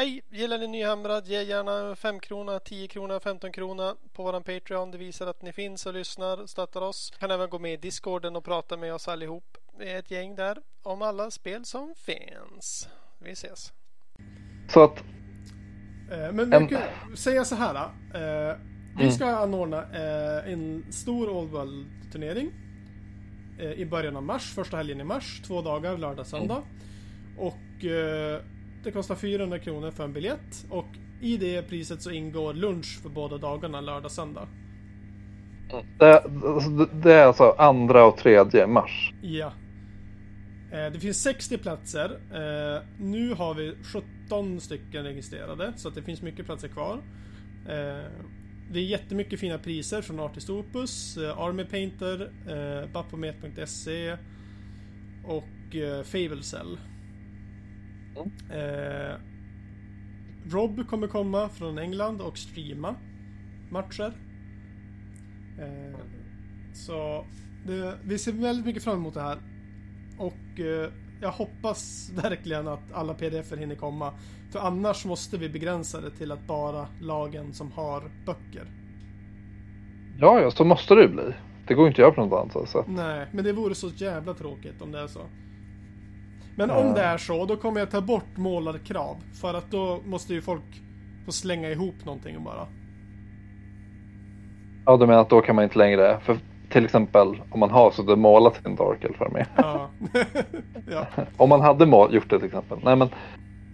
Hej! Gillar ni Nyhamrad? Ge gärna 5 krona, 10 krona, 15 krona på våran Patreon. Det visar att ni finns och lyssnar och stöttar oss. Kan även gå med i Discorden och prata med oss allihop. Vi är ett gäng där om alla spel som finns. Vi ses! Så att Eh, Men vi kan säga så här. Eh, vi ska anordna eh, en stor Old World-turnering. Eh, I början av mars, första helgen i mars. Två dagar, lördag, söndag. Och eh, det kostar 400 kronor för en biljett. Och i det priset så ingår lunch för båda dagarna, lördag, söndag. det, alltså, det- är alltså andra och tredje mars. Ja. Eh, Det finns 60 platser. Eh, Nu har vi 17 stycken registrerade, så att det finns mycket platser kvar. Eh, Det är jättemycket fina priser från Artist Opus, Army Painter, Baphomet.se och Fablecell. Eh, Rob kommer komma från England och streama matcher. Eh, Så det, vi ser väldigt mycket fram emot det här. Och eh, jag hoppas verkligen att alla pdf hinner komma. För annars måste vi begränsa det till att bara lagen som har böcker. Ja, ja, så måste det ju bli. Det går inte att göra på något annat sätt. Nej, men det vore så jävla tråkigt om det är så. Men om det är så, då kommer jag ta bort målarkrav. För att då måste ju folk få slänga ihop någonting och bara. Ja, du menar att då kan man inte längre, för till exempel om man har suttit och målat sin Dark Elf Armé. Ja. ja. Om man hade mål, gjort det till exempel. Nej men,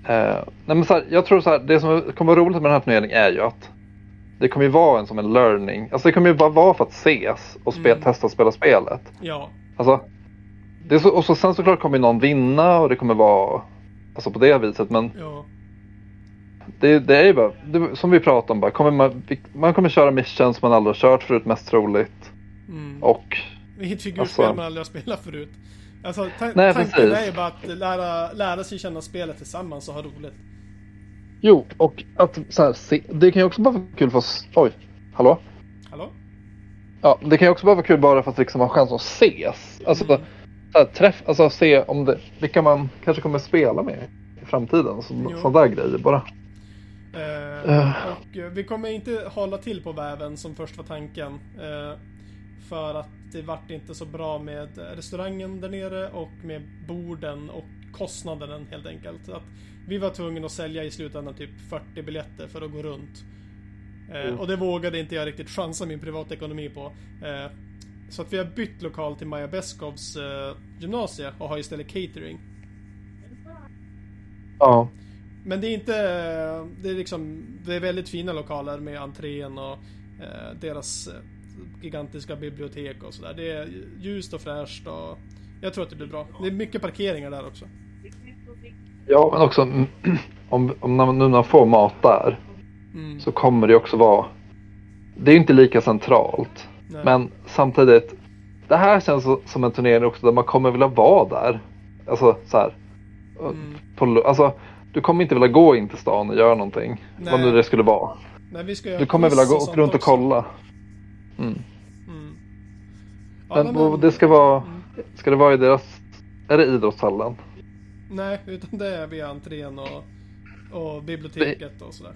eh, nej, men så här, jag tror så här, det som kommer vara roligt med den här turneringen är ju att det kommer ju vara en som en learning. Alltså det kommer ju bara vara för att ses och spe, Mm. testa att spela spelet. ja. Alltså, det så, och så, sen såklart kommer någon vinna och det kommer vara alltså på det viset. Men Ja. det, det är ju bara, det, som vi pratade om, bara, kommer man, man kommer köra missions man aldrig har kört förut mest troligt. Mm. Och Ett figurspel Alltså- man aldrig har spelat förut. Alltså, ta- Nej, tanken precis. är bara att lära, lära sig känna spelet tillsammans och ha roligt. jo, och att så här, se, det kan ju också bara vara kul för oss. Oj, hallå? Hallå? Ja, det kan ju också bara vara kul bara för att liksom ha chans att ses. Alltså, Mm. Här, träff, alltså se om det, vilka man kanske kommer spela med i framtiden. Så, där grejer bara. Eh. Och eh, vi kommer inte hålla till på väven som först var tanken. Eh, för att det vart inte så bra med restaurangen där nere och med borden och kostnaden helt enkelt. Att vi var tvungna att sälja i slutändan typ 40 biljetter för att gå runt. Mm. Och det vågade inte jag riktigt chansa min privatekonomi på. Eh, så att vi har bytt lokal till Maja Beskovs eh, gymnasie och har istället catering. Ja. Men det är inte, det är liksom, det är väldigt fina lokaler med entrén och eh, deras eh, gigantiska bibliotek och sådär. Det är ljust och fräscht och jag tror att det blir bra. Det är mycket parkeringar där också. ja, men också om, om när man, nu när man får mat där Mm. så kommer det också vara. Det är inte lika centralt. Nej. Men samtidigt. Det här känns som en turnering också där man kommer vilja vara där. Alltså så här. Mm. På, alltså, du kommer inte vilja gå in till stan och göra någonting. Vad Nej. nu det skulle vara. Nej, Du kommer vilja gå runt och också. kolla. Mm. Mm. Ja, Men, men- det ska vara. Mm. Ska det vara i deras. Är det idrottshallen? Nej, utan det är via entrén och, och biblioteket och sådär.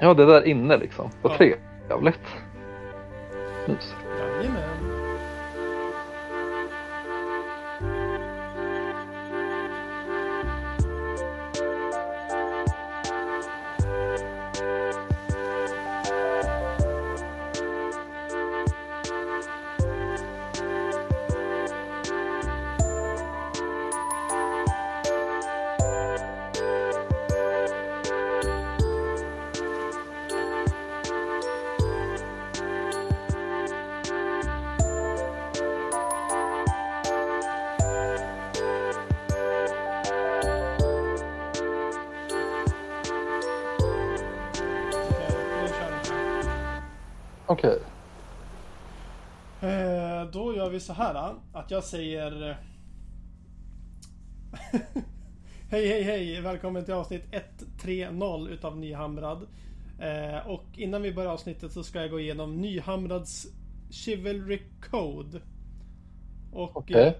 Ja, det är där inne liksom. Vad Ja. trevligt. Mys. Jajamän. Okej, här att jag säger... eh, hej hej hej! Välkommen till avsnitt 130 utav Nyhamrad. Eh, och innan vi börjar avsnittet så ska jag gå igenom Nyhamrads Chivalry Code. Och Okej. eh,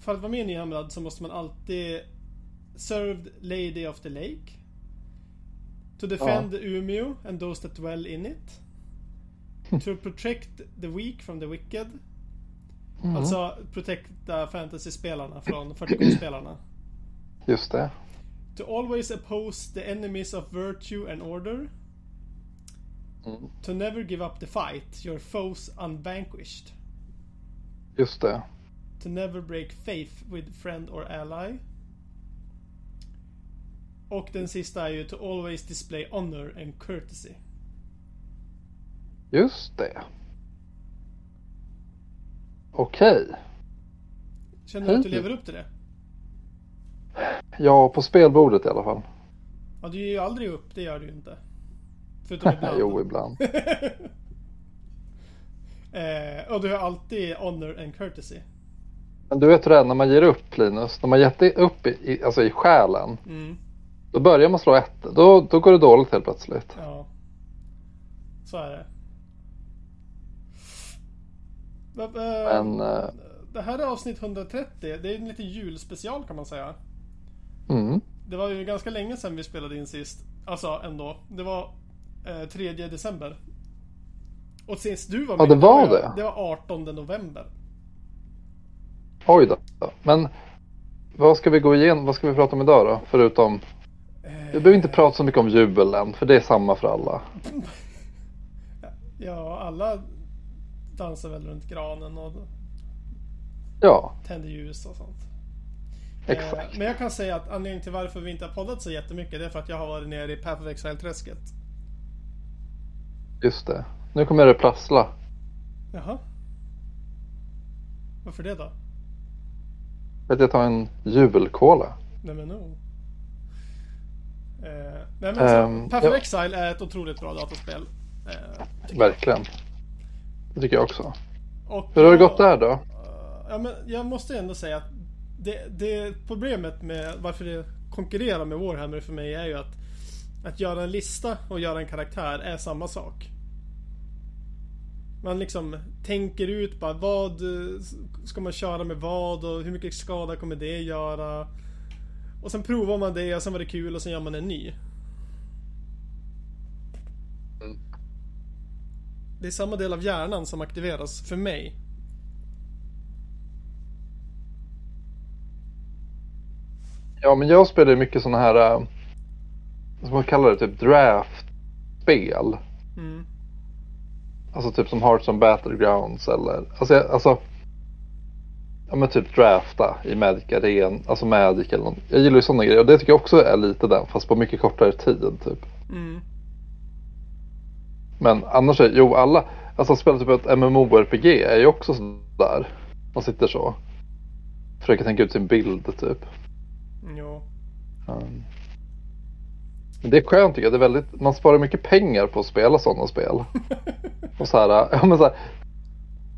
för att vara med i Nyhamrad så måste man alltid Served Lady of the Lake. To defend Umeå and those that dwell in it. to protect the weak from the wicked. Alltså protecta fantasy-spelarna från 40K-spelarna. Just det. To always oppose the enemies of virtue and order. To never give up the fight, your foes unvanquished. Just det. To never break faith with friend or ally. Och den sista är ju to always display honor and courtesy. Just det. Okej. Känner du att du lever upp till det? Ja, på spelbordet i alla fall. Ja, du ger ju aldrig upp, det gör du ju inte. Förutom ibland. jo, ibland. eh, och du har alltid honor and courtesy. Men du vet hur det är när man ger upp Linus. När man gett upp i, i, alltså i själen. Mm, Då börjar man slå ett. Då, då går det dåligt helt plötsligt. ja. Så är det. Va- eh, Men, eh, Det här är avsnitt 130. Det är en liten julspecial kan man säga. Mm. Det var ju ganska länge sedan vi spelade in sist. Alltså ändå. Det var eh, 3 december. Och sist du var Ja, med. det var det. Det var 18 november. Oj då. Men vad ska vi gå igenom? Vad ska vi prata om idag då? Förutom. Vi behöver inte prata så mycket om jubilen. För det är samma för alla. Ja, alla dansar väl runt granen och Ja, tänder ljus och sånt. exakt. Eh, men jag kan säga att anledningen till varför vi inte har poddat så jättemycket det är för att jag har varit nere i Path of Exile-träsket. Just det. Nu kommer det prassla. Jaha. Varför det då? Vet jag ta en jubelkola? Nej men no. Eh, nej men så, Path of ja. Exile är ett otroligt bra dataspel. Eh, Verkligen. Det tycker jag också. och Hur har det gått där då? Eh, Ja, men jag måste ändå säga att det, det problemet med varför det konkurrerar med Warhammer för mig är ju att att göra en lista och göra en karaktär är samma sak. Man liksom tänker ut bara vad eh, ska man köra med vad och hur mycket skada kommer det göra. Och sen provar man det och sen var det kul och sen gör man en ny. Det är samma del av hjärnan som aktiveras för mig. Ja, men jag spelar ju mycket sådana här. Vad ska man kalla det? Typ draftspel. Mm. Alltså typ som Hearts on Battlegrounds eller. Alltså, jag- alltså. Ja men typ drafta i Magic Arena. Alltså Magic eller något. Jag gillar ju sådana grejer. Och det tycker jag också är lite den. Fast på mycket kortare tid typ. Mm. Men annars är jo alla. Alltså att spela typ ett MMORPG är ju också sådär. Man sitter så. Försöker tänka ut sin bild typ. Jo. Um, men det är skönt tycker jag. Det är väldigt, man sparar mycket pengar på att spela sådana spel. Och så här, ja men så här,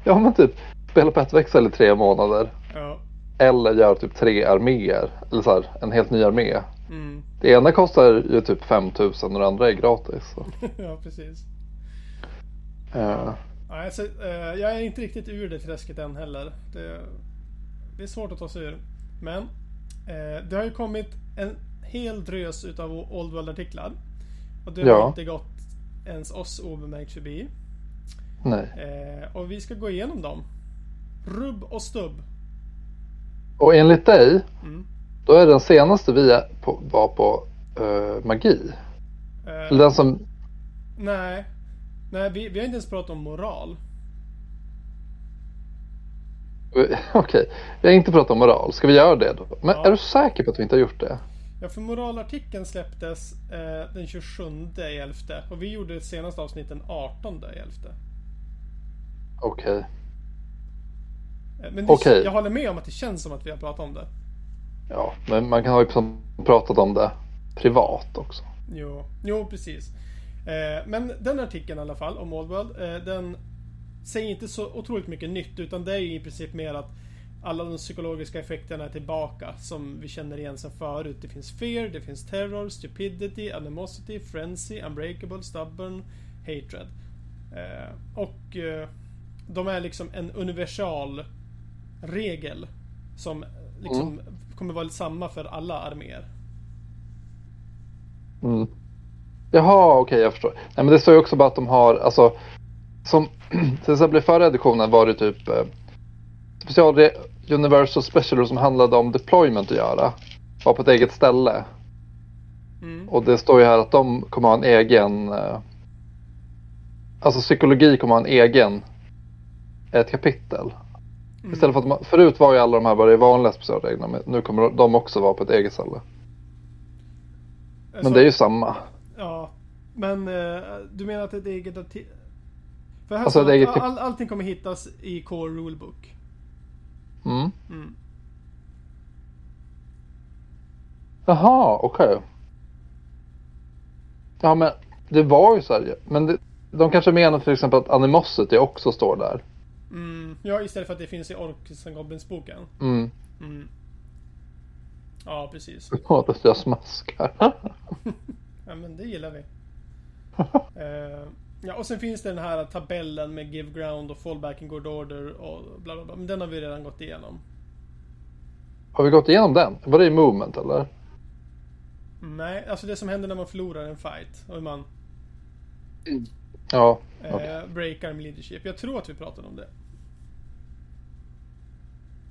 Ja men typ spela på ett växel i tre månader. Ja. Eller gör typ tre arméer. Eller så här, en helt ny armé. Mm. Det ena kostar ju typ 5000 och det andra är gratis. Så. ja, precis. Eh, Nej, alltså, jag är inte riktigt ur det träsket än heller. Det, det är svårt att ta sig ur. Men eh, det har ju kommit en hel drös utav Old World-artiklar. Och det har Ja. inte gått ens oss obemärkt förbi. nej. Eh, och vi ska gå igenom dem. Rubb och stubb. Och enligt dig. Mm. Då är den senaste vi på, var på eh, magi. Eh, Eller den som. Nej. Nej, vi, vi har inte ens pratat om moral. Okej. Vi har inte pratat om moral. Ska vi göra det då? Men Ja. är du säker på att vi inte har gjort det? Ja, för moralartikeln släpptes eh, den 27 i 11 och vi gjorde det senaste avsnittet den 18 i 11. Okej. Eh, Men det, Okej. jag håller med om att det känns som att vi har pratat om det. Ja, men man kan ha ju pratat om det privat också. Jo, jo precis. Eh, men den artikeln i alla fall om Oldworld, eh, den säger inte så otroligt mycket nytt utan det är ju i princip mer att alla de psykologiska effekterna är tillbaka som vi känner igen sedan förut. Det finns fear, det finns terror, stupidity, animosity, frenzy, unbreakable, stubborn, hatred. Eh, och de är liksom en universal regel som liksom kommer vara samma för alla arméer. Mm. Jaha, okej jag förstår. Nej men det står ju också bara att de har, alltså som till exempel i förra editionen var det typ eh, special Universal Special som handlade om deployment att göra. Var på ett eget ställe. Mm. Och det står ju här att de kommer ha en egen eh, Alltså psykologi kommer ha en egen ett kapitel. Mm. Istället för att man, förut var ju alla de här bara i vanliga specialreglerna men nu kommer de också vara på ett eget ställe. Men det är ju samma. Ja, men eh, du menar att det är ett eget arti- För här Alltså står ett att eget- all, allting kommer hittas i Core Rulebook. Mm. Mm. Jaha, okej. Ja men det var ju så här. Men det, de kanske menar till exempel att Animosity också står där. Mm. Ja, istället för att det finns i Orcs and Goblins-boken. Mm. Mm. Ja, precis. Och att jag smaskar. Ja, men det gillar vi. Eh, ja, och sen finns det den här tabellen med Give Ground och Fallback and Good Order och bla bla bla. Men den har vi redan gått igenom. Har vi gått igenom den? Var det i Movement eller? Nej, alltså det som händer när man förlorar en fight. Och hur man Ja. eh, Okej. breakar med leadership. Jag tror att vi pratade om det.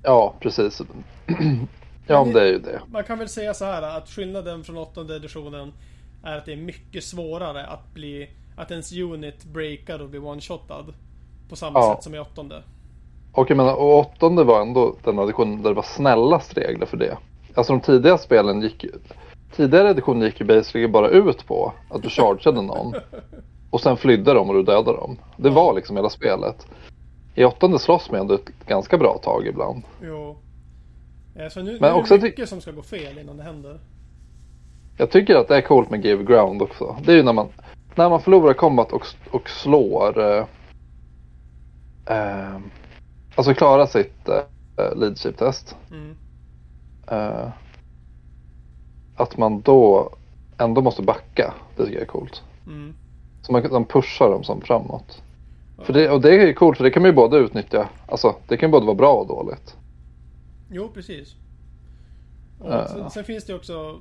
Ja, precis. ja, men det är ju det. Man kan väl säga så här att skillnaden från åttonde editionen är att det är mycket svårare att bli att ens unit breakar och blir one-shotad. På samma Ja. sätt som i åttonde. Och jag menar, och åttonde var ändå den editionen där det var snällast regler för det. Alltså de tidiga spelen gick. Tidigare editioner gick ju basically bara ut på att du chargeade någon. Och sen flydde de och du dödade dem. Det var liksom hela spelet. I åttonde slåss man ändå ett ganska bra tag ibland. Jo. Eh, Så nu, nu Men är det också mycket som ska gå fel innan det händer. Jag tycker att det är coolt med Give Ground också. Det är ju när man, när man förlorar combat och, och slår eh, eh, Alltså klarar sitt eh, leadership test. Mm. Eh, att man då ändå måste backa. Det tycker jag är coolt. Mm. Så man, man pushar dem som framåt. För det, och det är ju coolt för det kan man ju både utnyttja. Alltså det kan ju både vara bra och dåligt. Jo, precis. Och Ja. sen, sen finns det också eh,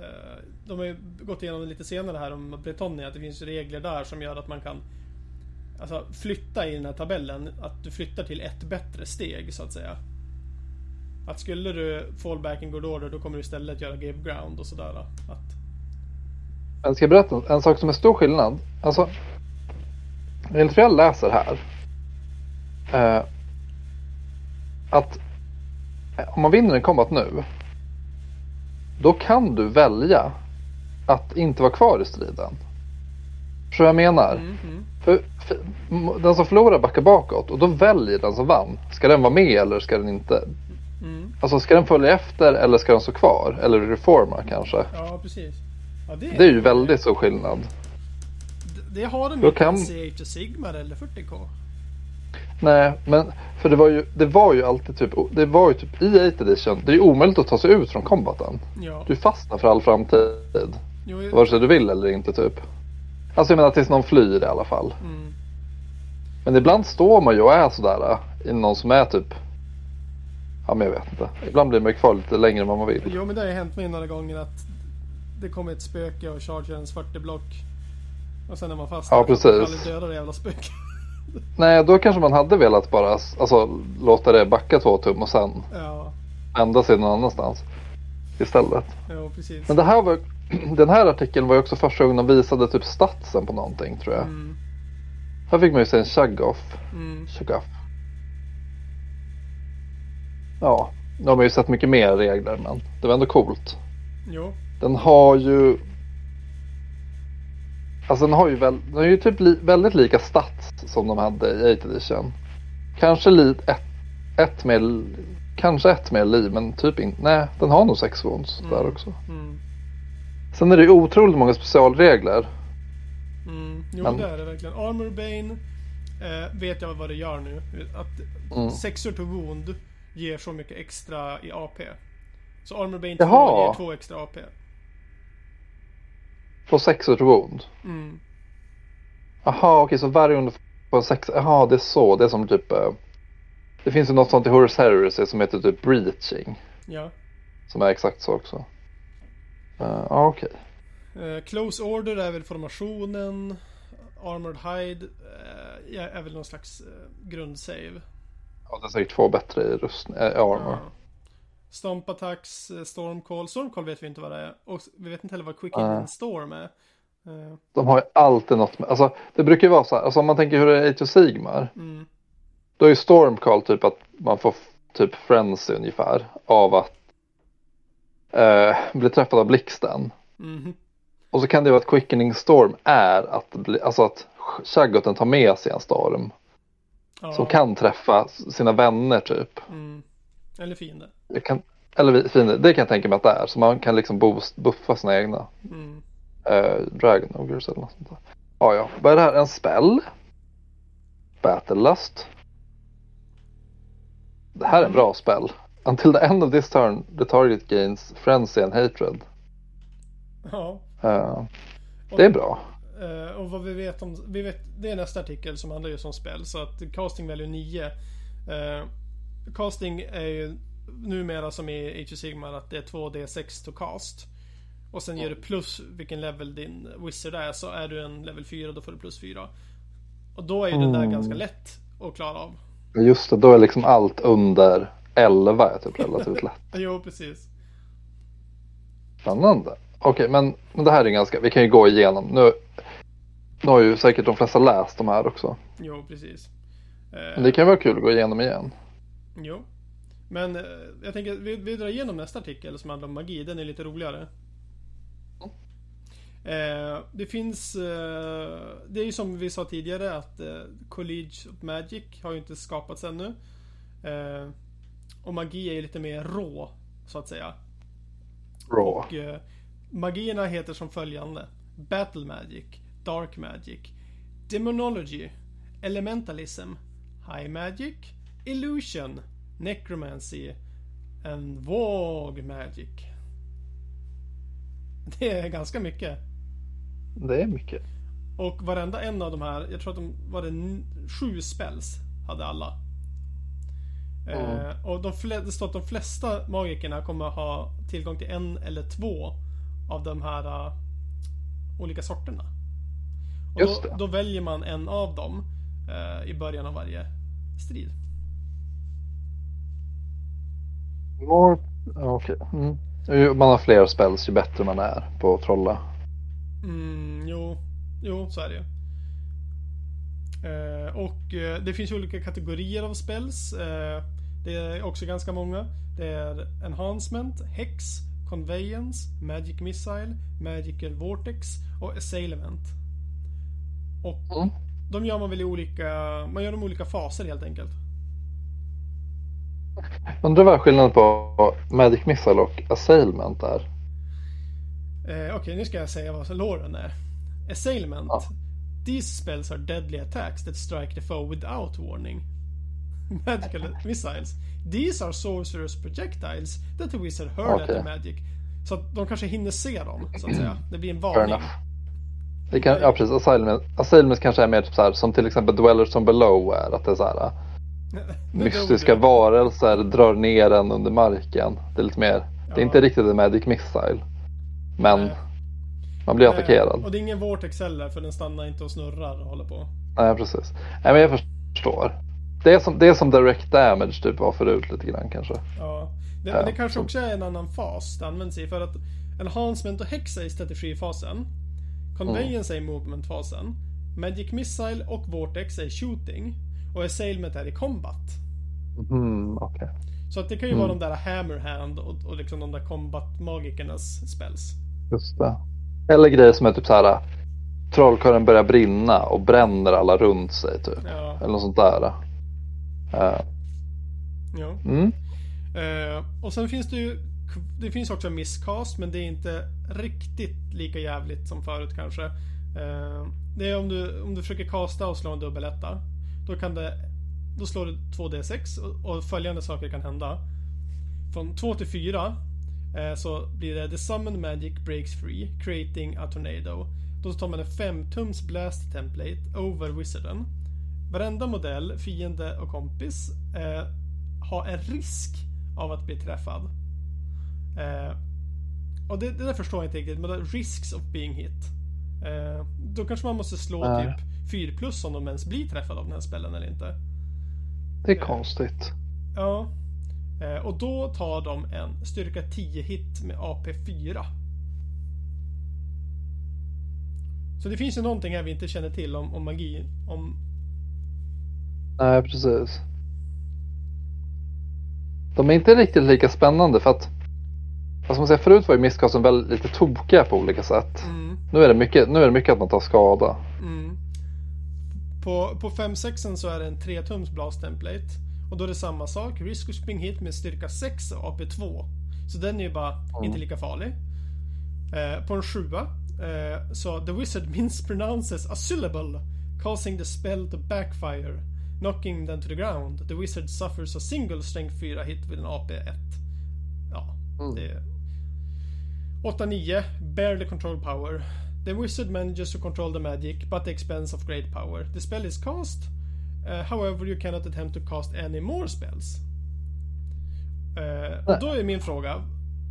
Eh, de har ju gått igenom det lite senare här om Bretonia. Att det finns regler där som gör att man kan Alltså flytta i den här tabellen. Att du flyttar till ett bättre steg så att säga. Att skulle du fallback in good order då kommer du istället göra give ground och sådär. Att, Jag ska jag berätta en, sak som är stor skillnad? Alltså, enligt vad jag läser här. Eh, att om man vinner en combat nu. Då kan du välja att inte vara kvar i striden. Förstår du vad jag menar? mm, mm. För, för, den som förlorar backar bakåt och då väljer den som vann. Ska den vara med eller ska den inte? Mm. Alltså ska den följa efter eller ska den stå kvar? Eller reforma kanske? Ja, precis. Ja, det, Det är ju väldigt stor skillnad. det, det har de inte kan- i Age of Sigmar eller 40K. Nej, men för det var ju, det var ju alltid typ, det var ju typ i 8 edition, det är ju omöjligt att ta sig ut från combaten. Ja. Du fastnar för all framtid. Jo, Vare sig du vill eller inte typ. Alltså jag menar tills någon flyr i alla fall. mm. Men ibland står man ju och är sådär äh, i någon som är typ Ja men jag vet inte. Ibland blir man ju kvar lite längre än vad man vill. Jo men det har ju hänt mig några gånger att det kommer ett spöke och chargear ens 40 block. Och sen är man fast Ja, precis. Kan aldrig döda det jävla spöket. Nej då kanske man hade velat bara alltså, låta det backa två tum och sen Ja, vända sig någon annanstans. Istället. jo precis. Men det här var, den här artikeln var ju också första gången de visade typ statsen på någonting tror jag. Mm, Här fick man ju se en chug-off. mm. Ja, de har ju sett mycket mer regler men det var ändå coolt. jo. Den har ju Alltså den har ju, väl, den har ju typ li, väldigt lika stats som de hade i 8 edition. Kanske li, ett, ett mer, kanske ett mer liv men typ inte, nej den har nog sex wounds där Mm. också. Mm, Sen är det ju otroligt många specialregler. mm. Jo Men- det är det verkligen. Armor Bane eh, vet jag vad det gör nu. Att Mm. sexor to wound ger så mycket extra i AP. Så Armor Bane 2 Jaha. ger två extra AP. På sex wound. Mm. Jaha okej så varje under på en sex, jaha det är så, det är som typ eh, Det finns ju något sånt i Horus Heresy som heter typ breaching. Ja. Som är exakt så också. Eh, Ja okej. Eh, close order är väl formationen. Armored Hide eh, är väl någon slags eh, grundsave. Ja, det är säkert två bättre i rustning, äh, armor. Ja. Stomp Attacks, eh, Stormcall. Stormcall vet vi inte vad det är. Och vi vet inte heller vad Quick Nej. in Storm är. Eh, De har ju alltid något med, alltså det brukar ju vara så här, alltså om man tänker hur det är i Sigmar. mm, Då är ju Stormcall typ att man får typ frenzy ungefär av att eh, bli träffad av blixten. mhm, Och så kan det vara att quickening storm är att, bli, alltså att Shaggoten tar med sig en storm ja, som kan träffa sina vänner typ. mm. Eller fiende. Jag kan, eller fiender, det kan jag tänka mig att det är. Så man kan liksom boost, buffa sina egna Mm. eh, Dragon Ogres eller något sånt där. Ja, ja. Vad är det här? En spell? Battle Lust? Det här är en bra spell. Until the end of this turn the target gains frenzy and hatred. Ja. Eh, det är bra. Eh, och vad vi vet om, vi vet, det är nästa artikel som handlar just om spel. Så att casting value 9. Eh, casting är ju numera som i Age of Sigmar att det är 2D6 to cast. Och sen ger du plus vilken level din wizard är. Så är du en level 4 då får du plus 4. Och då är ju den där Mm. ganska lätt att klara av. Just det, då är liksom allt under 11 är typ relativt lätt. Jo, precis. Spännande. Okej, men, men det här är ganska, vi kan ju gå igenom. Nu, nu har ju säkert de flesta läst de här också. Jo, precis. Men det kan vara kul att gå igenom igen. Jo. Men eh, jag tänker vi, vi drar igenom nästa artikel som handlar om magi. Den är lite roligare. Eh, det finns... Eh, det är ju som vi sa tidigare att eh, College of Magic har ju inte skapats ännu. Eh, och magi är ju lite mer rå, så att säga. Raw. Och eh, magierna heter som följande. Battle Magic, Dark Magic, Demonology, Elementalism, High Magic, Illusion, Necromancy and Vogue Magic. Det är ganska mycket. Det är mycket. Och varenda en av de här, jag tror att de var det sju spells hade alla. Eh, och de det står att de flesta magikerna kommer ha tillgång till en eller två av de här eh, olika sorterna. Och då, då väljer man en av dem eh, i början av varje strid. More... Okej. Mm. Ju man har fler spells ju bättre man är på att trolla. Mm, jo, jo, så är det ju. Eh, och eh, det finns ju olika kategorier av spells. Eh, det är också ganska många. Det är Enhancement, Hex, Conveyance, Magic Missile, Magical Vortex och Assailement. Och Mm. de gör man väl i olika, man gör dem i olika faser helt enkelt. Undrar vad skillnaden på Magic Missile och Assailment är? Eh, Okej, nu ska jag säga vad låren är. Assailement. Ja. These spells are deadly attacks that strike the foe without warning. Magical missiles. These are sorcerer's projectiles that the wizard hurl at Okej. the magic. Så att de kanske hinner se dem, så att säga. Det blir en varning. Det kan, ja precis, Assailment, Assailment kanske är mer typ så här, som till exempel Dwellers from Below är. Att det är så här, mystiska varelser drar ner en under marken. Det är lite mer, det Ja. är inte riktigt en Magic Missile. Men Nej. man blir Eh, attackerad. Och det är ingen vortex heller, för den stannar inte och snurrar och håller på. Nej precis. Nej men jag förstår. Det är som, det är som direct damage typ var förut lite grann kanske. Ja. Det, Ja, men det kanske så- också är en annan fas det används i. För att Enhancement och Hex är i strategifasen. Conveyance är i movement-fasen. Magic Missile och Vortex är i shooting. Och Assailement är i combat. Mm, okej. Så att det kan ju vara de där Hammerhand och, och liksom de där combat-magikernas spells. Just det. Eller grejer som är typ så här. Trollkarlen börjar brinna och bränner alla runt sig typ. Ja, Eller något sånt där. Eh, ja. mm. Eh, och sen finns det ju Det finns också miscast men det är inte riktigt lika jävligt som förut kanske. Eh, det är om du, om du försöker kasta och slå en dubbeletta. Då kan det Då slår du 2D6 och, och följande saker kan hända. Från 2 till 4 eh, så blir det The Summon Magic Breaks Free Creating a Tornado. Då tar man en 5 tums blast template over wizarden. Varenda modell, fiende och kompis eh, har en risk av att bli träffad. Eh, och det, det där förstår jag inte riktigt, men risks of being hit. Eh, då kanske man måste slå Nej. typ 4 plus om de ens blir träffade av den här spellen eller inte. Det är konstigt. Ja. Eh, och då tar de en styrka 10 hit med AP4. Så det finns ju någonting här vi inte känner till om, om magi. Om, Nej, precis. De är inte riktigt lika spännande för att vad ska man säga, förut var ju miscasten väldigt lite tokiga på olika sätt. mm, Nu är det mycket, nu är det mycket att man tar skada. mm. På, på 5-6 så är det en 3 tums blast template. Och då är det samma sak. Risk of spring hit med styrka 6 och AP2. Så den är ju bara inte lika farlig. Eh, på en 7 eh, så the wizard mispronounces a syllable causing the spell to backfire. Knocking them to the ground. The wizard suffers a single strength 4 hit with an AP1. Ja, Mm. det är 8-9, barely control power. The wizard manages to control the magic, but the expense of great power. The spell is cast, uh, however you cannot attempt to cast any more spells. Uh, och då är min fråga,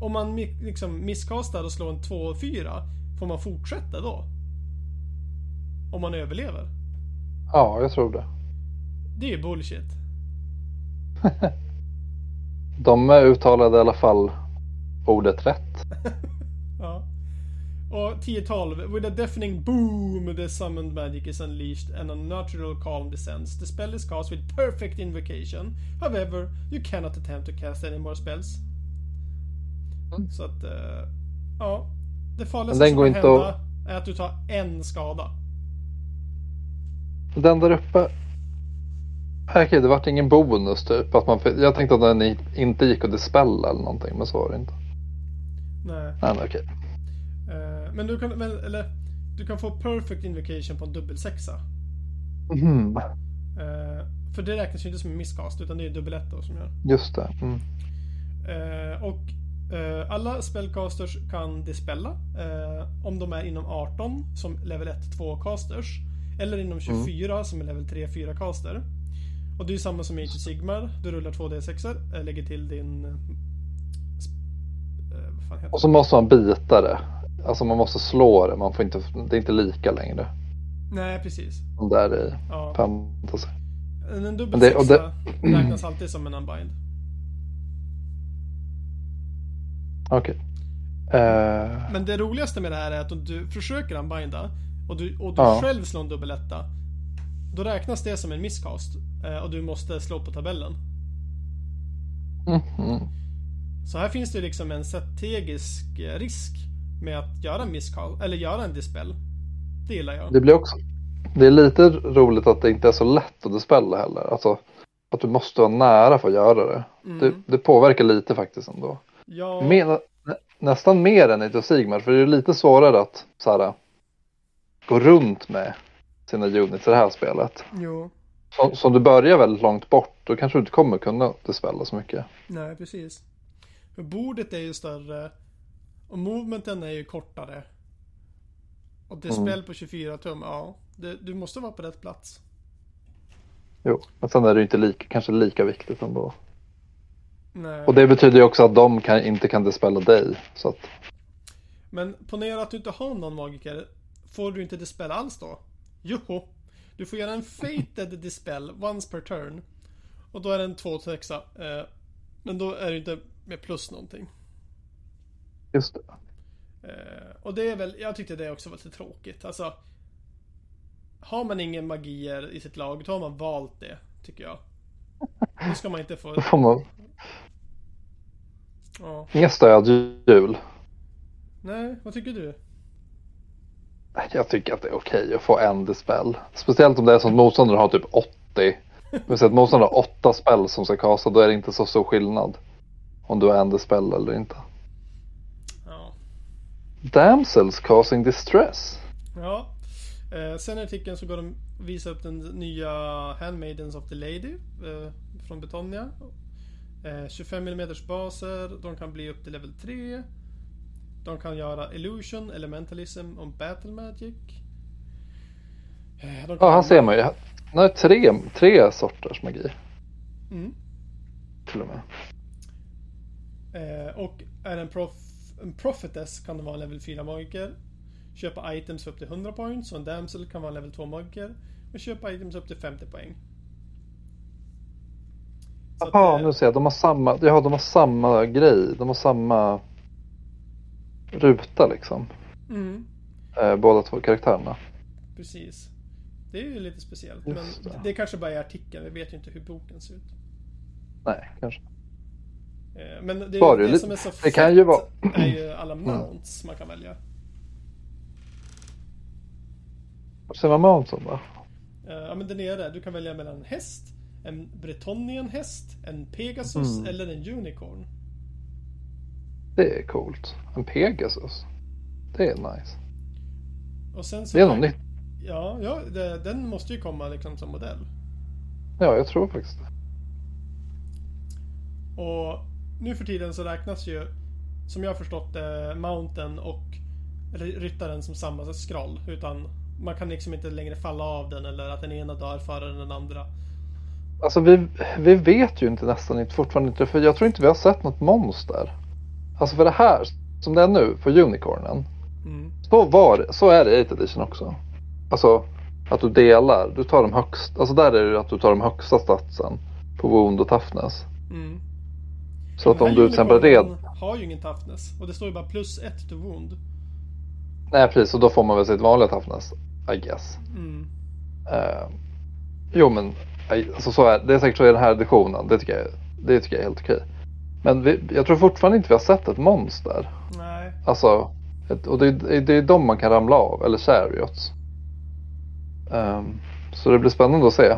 om man liksom misskastar och slår en 2 och 4, får man fortsätta då? Om man överlever? Ja, jag tror det. Det är bullshit. De uttalade i alla fall ordet rätt. Och 10-12. With a deafening boom the summoned magic is unleashed and a natural calm descends. The spell is cast with perfect invocation. However, you cannot attempt to cast any more spells. Mm. Så att, eh, ja. Det farligaste som kan hända är att du tar en skada. Den där uppe. Okej, det vart ingen bonus typ. Att man, jag tänkte att den i- inte gick att dispella eller någonting, men så var det inte. Nej. Nej, okej. Men du kan, men, eller, du kan få perfect invocation på en dubbel sexa. Mhm, Eh, för det räknas ju inte som en miscast utan det är dubbel ett då som gör. Just det. Mm. Eh, och eh, alla spellcasters kan dispella eh, om de är inom 18 som level 1-2 casters. Eller inom 24 som är level 3-4 caster. Och det är ju samma som i Sigmar. Du rullar 2D6 eh, lägger till din... Heter Och så måste man bita det. Alltså man måste slå det. Man får inte, det är inte lika längre. Nej, precis. Som där i Ja. fantasy. En, en dubbel Men det- räknas alltid som en unbind. Okej. Eh, Men det roligaste med det här är att om du försöker unbinda och du, och du Ja. själv slår en dubbeletta. Då räknas det som en miscast. eh, Och du måste slå på tabellen. mhm. Så här finns det liksom en strategisk eh, risk med att göra en miscast, eller göra en dispel. Det gillar jag. Det blir också. Det är lite roligt att det inte är så lätt att dispella heller. Alltså att du måste vara nära för att göra det. Mm. Det, det påverkar lite faktiskt ändå. Ja, nä, nästan mer än i Sigmar för det är lite svårare att så här, gå runt med sina units i det här spelet. jo. Så, så om du börjar väldigt långt bort då kanske du inte kommer kunna dispella så mycket. Nej, precis. För bordet är ju större. Och movementen är ju kortare. Och dispel Mm. på 24 tum, ja. Det, du måste vara på rätt plats. Jo, men sen är det ju inte lika, kanske lika viktigt ändå. Nej. Och det betyder ju också att de kan, inte kan dispella dig. Så att, Men ponera att du inte har någon magiker. Får du inte dispel alls då? Joho! Du får göra en fated dispel once per turn. Och då är det en 2 6 eh, Men då är det inte med plus någonting. Just det. Eh, och det är väl, jag tyckte det också var lite tråkigt. Alltså. Har man ingen magier i sitt lag, då har man valt det, tycker jag. Då ska man inte få... Då får man Ja. inga stödhjul. Nej, vad tycker du? Jag tycker att det är okej att få en dispel. Speciellt om det är som att motståndaren har typ 80. Det vill säga att motståndaren har 8 spel som ska kasta. Då är det inte så stor skillnad. Om du har en dispel eller inte. Damsels causing distress. Ja. Eh, sen i artikeln så går de visa upp den nya Handmaidens of the Lady eh, från Betonia. Eh, 25 mm baser, de kan bli upp till level 3. De kan göra Illusion, Elementalism och Battle Magic. Eh, kan Ja, här ser man ju. Nej, tre, tre sorters magi Mm. till och med. Eh, och är en prof en Prophetess kan vara en level 4 magiker. Köpa items upp till 100 points och en Damsel kan vara en level 2 magiker. Och köpa items upp till 50 poäng. Så Jaha, eh, nu ser jag. De har samma, ja, de har samma grej. De har samma ruta liksom. Mm, Eh, båda två karaktärerna. precis. Det är ju lite speciellt. Just men det. det kanske bara är artikeln. Vi vet ju inte hur boken ser ut. Nej, kanske. Eh, Men det, Var det det, som är så det kan ju vara- är ju alla mounts man kan välja. Säger man Mountain då? Eh, Ja men den är det. Du kan välja mellan en häst, en Bretonian häst, en Pegasus Mm. eller en Unicorn. Det är coolt. En Pegasus. Det är nice. Och sen så Det är något nytt. Ja, ja det, den måste ju komma liksom som modell. Ja, jag tror faktiskt det. Och nu för tiden så räknas ju, som jag har förstått det, Mountain och ry- ryttaren som samma scroll. Utan man kan liksom inte längre falla av den eller att den ena dör före den andra. Alltså vi, vi vet ju inte nästan inte fortfarande inte för jag tror inte vi har sett något monster. Alltså för det här som det är nu för Unicornen. Mm. Så, var, så är det i 8 edition också. Alltså att du delar, du tar de högsta, alltså där är det att du tar de högsta statsen på wound och toughness. Mm. Så att om du till exempel red, har ju ingen toughness. Och det står ju bara plus ett to wound. nej precis, och då får man väl sitt vanliga toughness, I guess. Mm. Eh, jo men, nej, alltså så är, det är säkert så i den här editionen, det tycker jag, det tycker jag är helt okej. Men vi, jag tror fortfarande inte vi har sett ett monster. Nej. Alltså, ett, och det, är- det är de man kan ramla av, eller chariots. Ehm, så det blir spännande att se.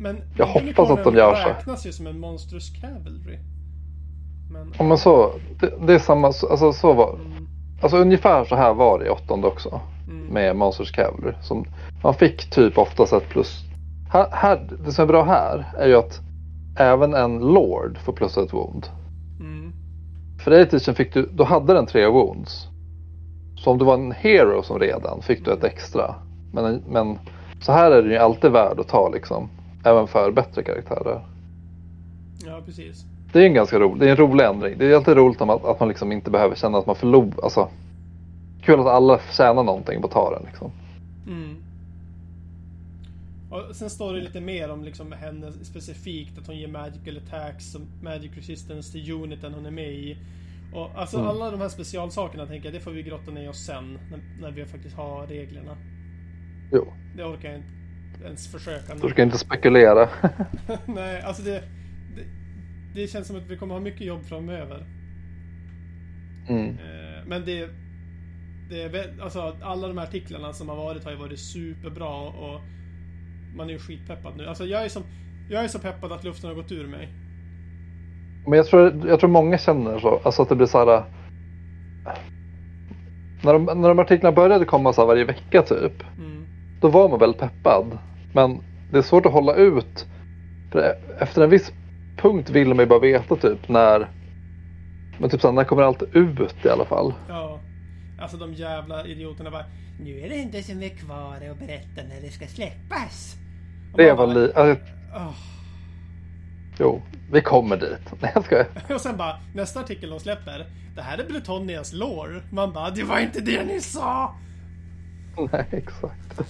Men Jag hoppas att de gör så. räknas ju som en monstrous cavalry. Men... Ja, men så, det, det är samma, alltså så var, Mm, alltså ungefär så här var det i åttonde också. mm, Med Monsters Cavalry. Som, man fick typ oftast ett plus. Här, här, det som är bra här är ju att även en Lord får plus ett wound. mm, För i edition fick du, då hade den tre wounds. Så om du var en hero som redan fick du ett extra. Men, men så här är det ju alltid värd att ta liksom. Även för bättre karaktärer. ja, precis. Det är en ganska rolig, det är en rolig ändring. Det är alltid roligt om att, att man liksom inte behöver känna att man förlorar. Alltså, kul att alla tjänar någonting på att ta den liksom. Mm. Och sen står det lite mer om liksom henne specifikt, att hon ger magical attacks och magic resistance till uniten hon är med i. Och alltså Mm. alla de här specialsakerna tänker jag, det får vi grotta ner oss sen, när, när vi faktiskt har reglerna. Jo, Det orkar jag inte ens försöka du ska inte spekulera. Nej, alltså det, det... Känns som att vi kommer ha mycket jobb framöver. Mm. Eh, Men det... Det är väl, alltså alla de här artiklarna som har varit har ju varit superbra och man är ju skitpeppad nu. Alltså jag är som... Jag är så peppad att luften har gått ur mig. Men jag tror, jag tror många känner så. Alltså att det blir så här. När de, när de artiklarna började komma så varje vecka typ. Mm. Då var man väldigt peppad. Men det är svårt att hålla ut. För efter en viss punkt vill man ju bara veta typ när. Men typ så här, när kommer allt ut i alla fall? Ja. Alltså de jävla idioterna bara... Nu är det inte som är kvar att berätta när det ska släppas. Och Det var li- alltså, "Åh." Jo, vi kommer dit. Nej jag skojar. Och sen bara, nästa artikel de släpper. Det här är Bretonias lore. Man bara, det var inte det ni sa! Nej exakt.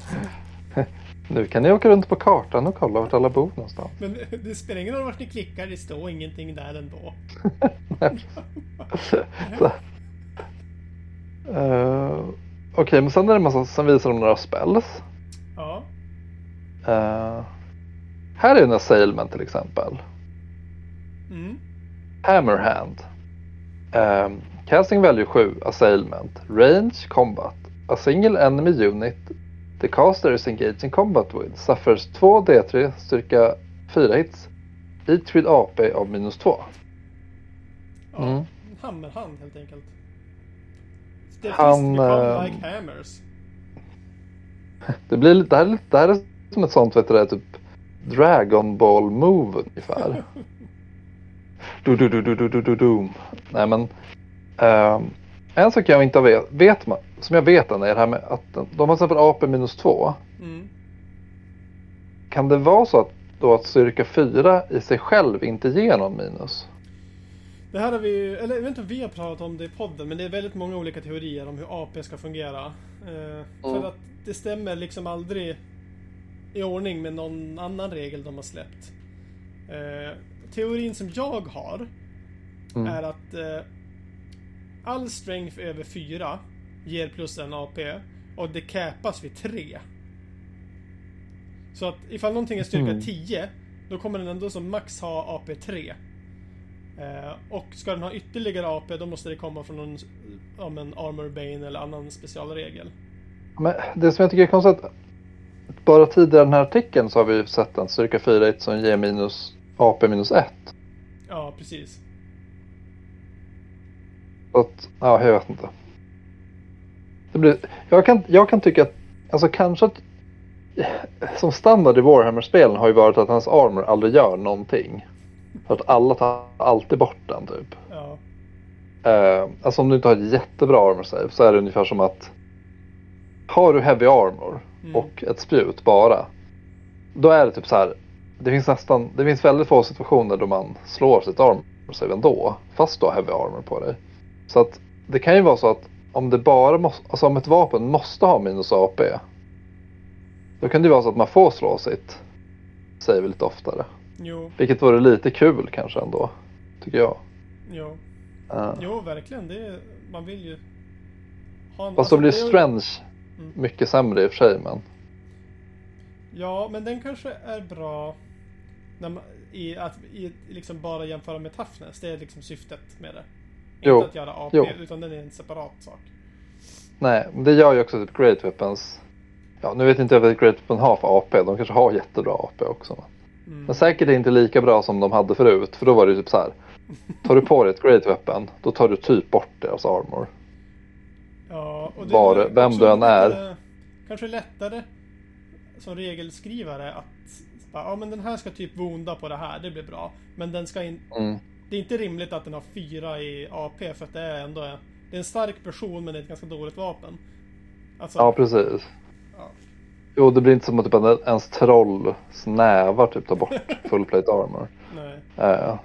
Nu kan ni åka runt på kartan och kolla vart alla bor någonstans. Men det spelar ingen roll vart ni klickar, det står ingenting där ändå. Så. Eh, Okej, men sen är det massa, sen visar de några spells. Ja. Eh, här är en assailment till exempel. Mm. Hammerhand. Um, casting value 7, assailment. Range, combat. A single enemy unit the caster is engaged in combat with suffers 2 D3 styrka 4 hits. Each with AP av minus 2. ja. Mm. En hammerhand helt enkelt. Det Han, ehm, like hammers. Det, blir, lite- det, här, är lite- det här är som ett sånt, vet du det, typ Dragon Ball move ungefär. du, du, du, du, du, du, du, du. Nej men. ehm, en sak jag inte vet, vet man, som jag vet är det här med att de har till exempel AP minus 2. Mm. Kan det vara så att, då att styrka 4 i sig själv inte ger någon minus? Det här har vi eller jag vet inte om vi har pratat om det i podden, men det är väldigt många olika teorier om hur AP ska fungera. Eh, För Mm. att det stämmer liksom aldrig i ordning med någon annan regel de har släppt. Eh, teorin som jag har Mm. är att eh, all strength över 4 ger plus en AP och det capas vid 3. Så att ifall någonting är styrka Mm. 10 då kommer den ändå som max ha AP 3. Eh, och ska den ha ytterligare AP då måste det komma från någon om en Armor Bane eller annan specialregel. Men det som jag tycker är konstigt. att Bara tidigare i den här artikeln så har vi sett en styrka 4 som ger minus AP minus 1. Ja, precis. Så att, ja, jag vet inte. Blir, jag, kan, jag kan tycka att, alltså kanske att som standard i Warhammer-spelen har ju varit att hans armor aldrig gör någonting. För att alla tar alltid bort den typ. Ja. Eh, alltså om du inte har jättebra armor save så är det ungefär som att har du heavy armor Mm. och ett spjut bara. Då är det typ så här. Det finns nästan, det finns väldigt få situationer då man slår sitt armor save ändå. Fast du har heavy armor på dig. Så att det kan ju vara så att om det bara måste, alltså om ett vapen måste ha minus AP. Då kan det vara så att man får slå sitt save lite oftare. Jo, Vilket vore lite kul kanske ändå. Tycker jag. jo. Eh, Jo, verkligen. Det är, man vill ju ha en... Fast då blir ju- Strange Mm. mycket sämre i och för sig men. Ja, men den kanske är bra när man, i att i, liksom bara jämföra med toughness. Det är liksom syftet med det. Jo, Inte att göra AP, jo. utan den är en separat sak. Nej, men det gör ju också typ Great Weapons. Ja, nu vet inte jag vad Great Weapon har för AP. De kanske har jättebra AP också. Mm. Men säkert inte lika bra som de hade förut. För då var det ju typ så här. Tar du på dig ett Great Weapon, då tar du typ bort deras armor. Ja, och det Var- vem du än är. lite- Kanske lättare som regelskrivare att ja men den här ska typ vonda på det här, det blir bra. Men den ska in, Mm. Det är inte rimligt att den har fyra i AP för att det är ändå det är en stark person men det är ett ganska dåligt vapen. Alltså, Ja, precis. ja. Jo, det blir inte som att typ en- ens trolls nävar typ tar bort full plate armor. nej. Ja.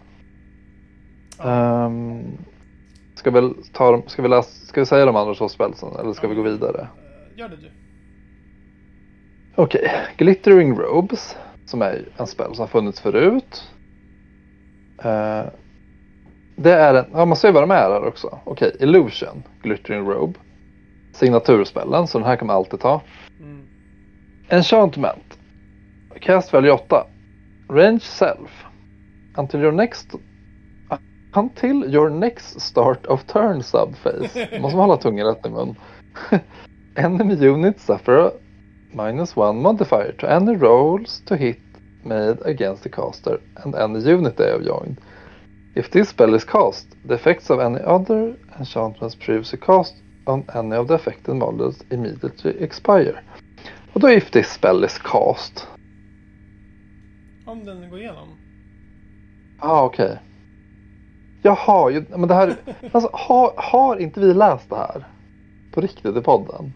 um, ska, vi ta, dem- ska, vi läsa, ska vi säga de andra två spelsen eller ska vi gå vidare? Eh, Gör det du. Okej, Glittering Robes som är en spel som har funnits förut. Eh, det är en, ja man ser vad de är här också. Okej, Illusion, Glittering Robe. Signaturspellen, så den här kan man alltid ta. Mm. Enchantment. Cast value 8. Range self. Until your next Until your next start of turn subphase. Måste man hålla tungan rätt i mun. Enemy units suffer minus one modifier to any rolls to hit made against the caster and any unit they have joined. If this spell is cast, the effects of any other enchantments previously cast on any of the affected models immediately expire. Och då if this spell is cast. Om den går igenom. Ja ah, okej. Jaha, ju, men det här. Alltså, har, har inte vi läst det här? På riktigt i podden?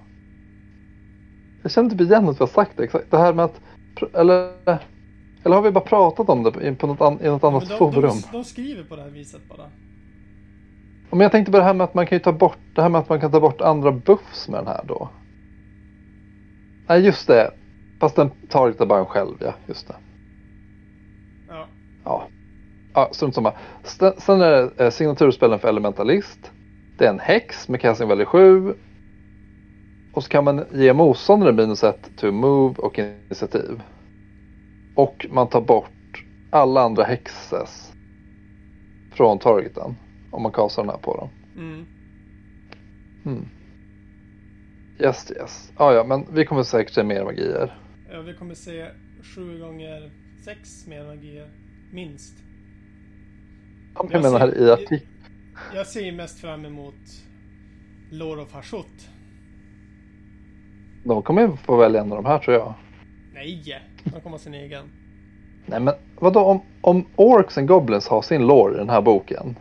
Jag känner typ igen att vi har sagt det exakt. Det här med att. Eller, eller har vi bara pratat om det på något, an, i något annat de, forum? de, de skriver på det här viset bara. Men jag tänkte på det här med att man kan ju ta bort det här med att man kan ta bort andra buffs med den här då. Nej just det. Fast den targetar bara en själv ja, just det. Ja. Ja. Ja, strunt samma. Sen är det eh, signaturspelen för elementalist. Det är en häx med casting value 7. Och så kan man ge motståndaren minus 1 to move och initiativ. Och man tar bort alla andra häxes från targeten. Om man kastar den här på dem. Mm. Mm. Yes, yes. Ah, ja, men vi kommer säkert se mer magier. Ja, vi kommer se sju gånger sex mer magier. Minst. Jag Jag menar ser- i artikeln. Jag ser mest fram emot Lord of Hashut. De kommer få välja en av de här tror jag. Nej! De kommer ha sin egen. Nej men vadå om, om Orcs and Goblins har sin lore i den här boken.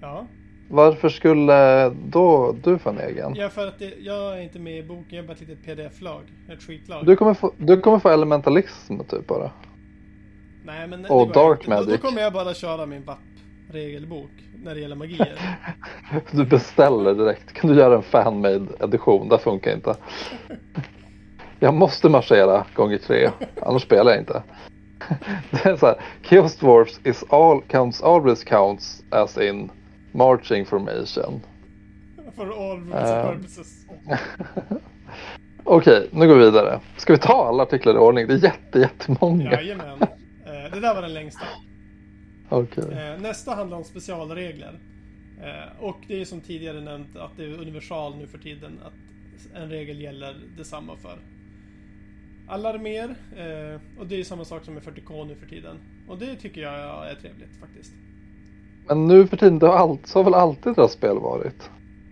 Ja. Varför skulle då du få en egen? Ja, för att det, jag är inte med i boken. Jag är bara ett litet pdf-lag. Ett skitlag. Du, kommer få, du kommer få elementalism typ bara. Nej, men Och Dark inte. Då, då Magic. kommer jag bara köra min vapp regelbok när det gäller magier. Du beställer direkt. Kan du göra en fanmade edition? Det funkar inte. Jag måste marschera gånger tre. Annars spelar jag inte. Det är så här. Chaos Dwarfs is all, counts, always counts as in marching formation. For all Eh. purposes. Okej, nu går vi vidare. Ska vi ta alla artiklar i ordning? Det är jätte, jättemånga. Jajamän. Eh, det där var den längsta. Okej. Eh, nästa handlar om specialregler. Och det är som tidigare nämnt att det är universal nu för tiden att en regel gäller detsamma för alla arméer. Eh, och det är samma sak som med 40K nu för tiden. Och det tycker jag är trevligt faktiskt. Men nu för tiden, det har allt, så har väl alltid deras spel varit?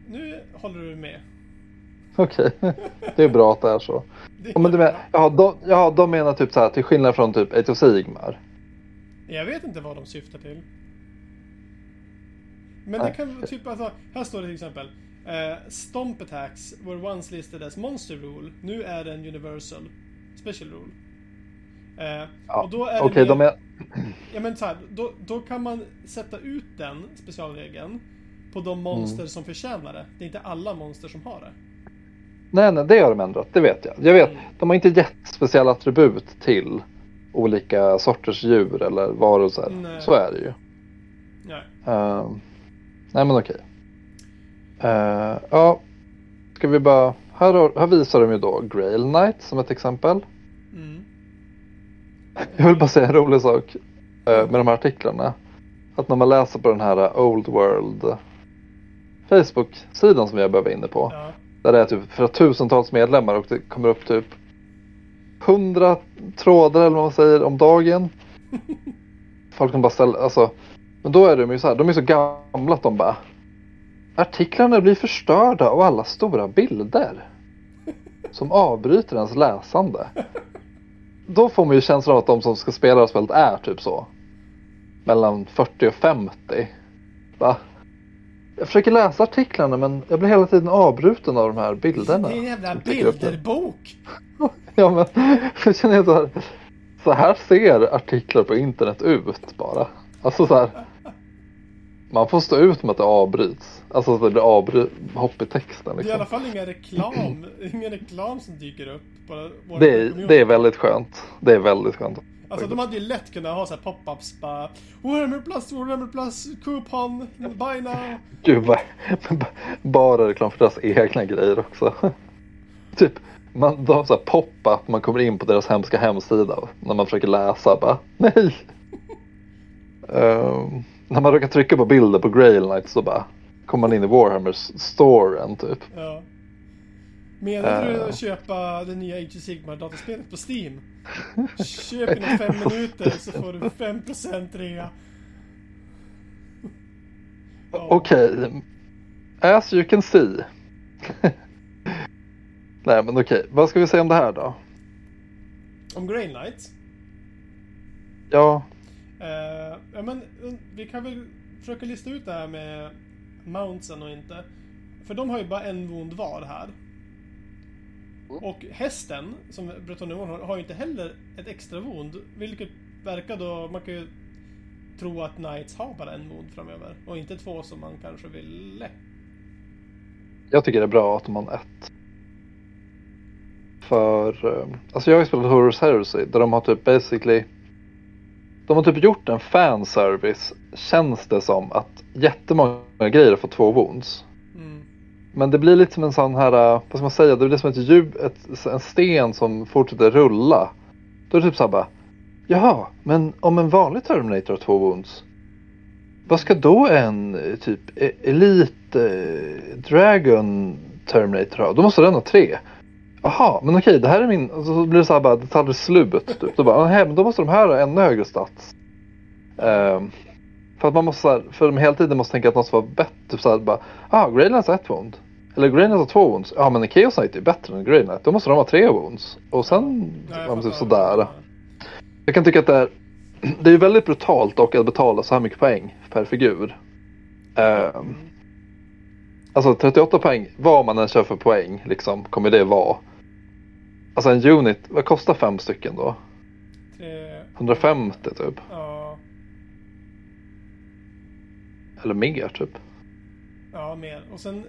Nu håller du med. Okej, det är bra att det är så. Det Ja, men du är men, bra. ja, de, ja, de menar typ så här, till skillnad från typ Age of Sigmar. Jag vet inte vad de syftar till. Men det Nej. kan typ alltså, här står det till exempel. Eh, Stomp attacks were once listed as monster rule. Nu är det en universal special rule. Eh, Ja, och då är det Okej, mer- de är... Ja men så här, då, då kan man sätta ut den specialregeln på de Mm. monster som förtjänar det. Det är inte alla monster som har det. Nej, nej, det har de ändrat. Det vet jag. Jag vet, Mm. de har inte gett speciella attribut till olika sorters djur eller varelser. Nej. Så är det ju. Nej. Ehm, nej, men okej. Uh, ja, ska vi bara... Här, har, här visar de ju då Grail Knight som ett exempel. Mm. Jag vill bara säga en rolig sak eh, med de här artiklarna. Att när man läser på den här eh, Old World Facebook-sidan som har varit inne på. Ja. Där det är typ för tusentals medlemmar och det kommer upp typ hundra trådar eller vad man säger om dagen. Folk kan bara ställa, alltså. Men då är de ju så här, de är så gamla att de bara Artiklarna blir förstörda av alla stora bilder. Som avbryter ens läsande. Då får man ju känslan av att de som ska spela det här spelet är typ så. Mellan 40 och 50. Va? Jag försöker läsa artiklarna men jag blir hela tiden avbruten av de här bilderna. Det är en jävla bilderbok! Ja men jag känner så här. Så här ser artiklar på internet ut bara. Alltså så här. Man får stå ut med att det avbryts. Alltså att det blir avhopp i texten. Det är i alla Liksom. fall ingen reklam, ingen reklam som dyker upp på Det, är, det är väldigt skönt. Det är väldigt skönt. Alltså de hade ju lätt kunnat ha så här pop-ups bara Warhammer plus, Warhammer plus, coupon, buy now. Gud vad, bara reklam för deras egna grejer också. Typ, man, de har så här pop-up, man kommer in på deras hemska hemsida när man försöker läsa bara nej. Ehm, när man råkar trycka på bilder på Grail Knight så bara kommer man in i Warhammers storen typ. Ja. Menar du Eh. att köpa det nya Age of Sigmar dataspelet på Steam? Köp inom fem minuter så får du 5% rea. Ja. Okej. As you can see. Nej men okej, vad ska vi säga om det här då? Om Grey Knights. Ja, Eh, ja men vi kan väl försöka lista ut det här med mountsen och inte. För de har ju bara en wound var här. Och hästen, som Bretonnion har, har ju inte heller ett extra wound. Vilket verkar då, man kan ju tro att Knights har bara en wound framöver. Och inte två som man kanske ville. jag tycker det är bra att har ett. För, eh, alltså jag har ju spelat Horus Heresy där de har typ basically de har typ gjort en fanservice känns det som att jättemånga grejer får två wounds. Mm. Men det blir lite som en sån här, eh, vad ska man säga, det blir som ett ljud, ett, en sten som fortsätter rulla. Då är det typ såhär bara, jaha, men om en vanlig Terminator har två wounds, vad ska då en eh, typ e- Elite eh, Dragon Terminator ha? Då måste den ha tre. Jaha, men okej, det här är min, och så blir det såhär bara, det tar aldrig slut. Typ. Då bara, "Nähä, men då måste de här ha ännu högre stats. Ehm, för att man måste så här, för de hela tiden måste tänka att något ska vara bättre. Typ såhär bara, ah, Grey Knight har ett wound. Eller Grey Knight har två wounds. Ja men Chaos Knight är bättre än Grey Knight. Då måste de ha tre wounds. Och sen, jag ja, men typ sådär. Jag kan tycka att det är, det är väldigt brutalt dock att betala så här mycket poäng per figur. Ehm, alltså 38 poäng, vad man än kör för poäng liksom, kommer det vara. Alltså en unit, vad kostar fem stycken då? Tre- 150 typ. Ja. Eller mer typ. Ja, mer. Och sen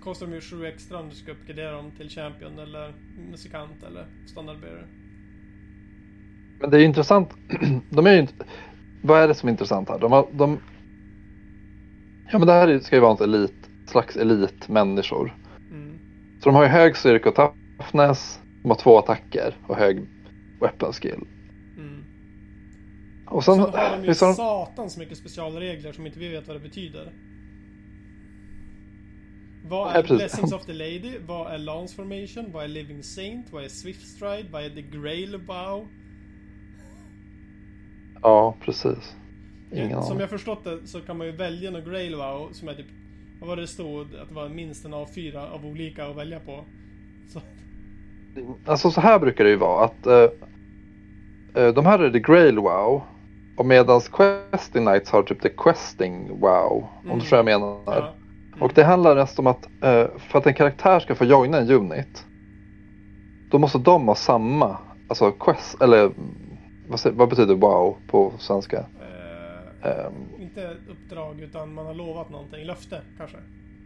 kostar de ju 7 extra om du ska uppgradera dem till Champion eller Musikant eller Standardbearer. Men det är ju intressant. De är ju inte... Vad är det som är intressant här? De, har, de... Ja men det här ska ju vara en elit, slags elitmänniskor. Mm. Så de har ju hög styrka och toughness. De har två attacker och hög weapon skill. Mm. Och sen, Sen har de ju satans mycket specialregler som inte vi vet vad det betyder. Vad är precis. Blessings of the Lady? Vad är Lance Formation? Vad är Living Saint? Vad är Swift Stride? Vad är The Grail Bow? Ja precis. Ingen Som jag förstått det så kan man ju välja någon Grail Bow som är typ Vad var det stod? Att det var minst en av fyra av olika att välja på. Så, Alltså så här brukar det ju vara att eh, eh, de här är the Grail Wow. Och medans Questing Knights har typ the Questing Wow. Om Mm. du förstår vad jag menar. ja. Och det handlar mest om att eh, för att en karaktär ska få joina en unit. Då måste de ha samma, alltså quest, eller vad, säger, vad betyder wow på svenska? Eh, Ehm, inte uppdrag utan man har lovat någonting. Löfte kanske.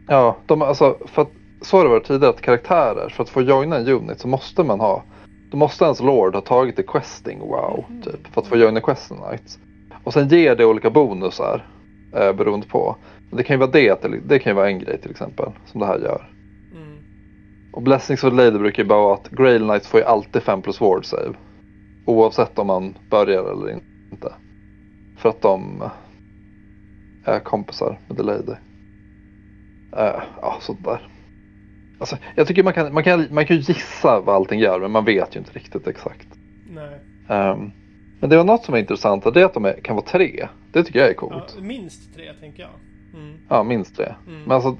ja, de, alltså för att så har det varit tidigare att karaktärer, för att få joina en unit så måste man ha, då måste ens Lord ha tagit det questing wow, typ, för att få joina questing knights. Och sen ger det olika bonusar eh, beroende på. Det kan ju vara det, det kan ju vara en grej till exempel, som det här gör. Mm. Och Blessings of Lady brukar ju bara vara att Grail Knights får ju alltid 5 plus ward save. Oavsett om man börjar eller inte. För att de är kompisar med the Lady. Uh, ja, sådär. Alltså, jag tycker man kan, man, kan, man kan gissa vad allting gör men man vet ju inte riktigt exakt. Nej. Ehm, men det var något som var intressant och det är att de är, kan vara tre. Det tycker jag är Ja, coolt. minst tre tänker jag. Mm. Ja, minst tre. Mm. Men alltså,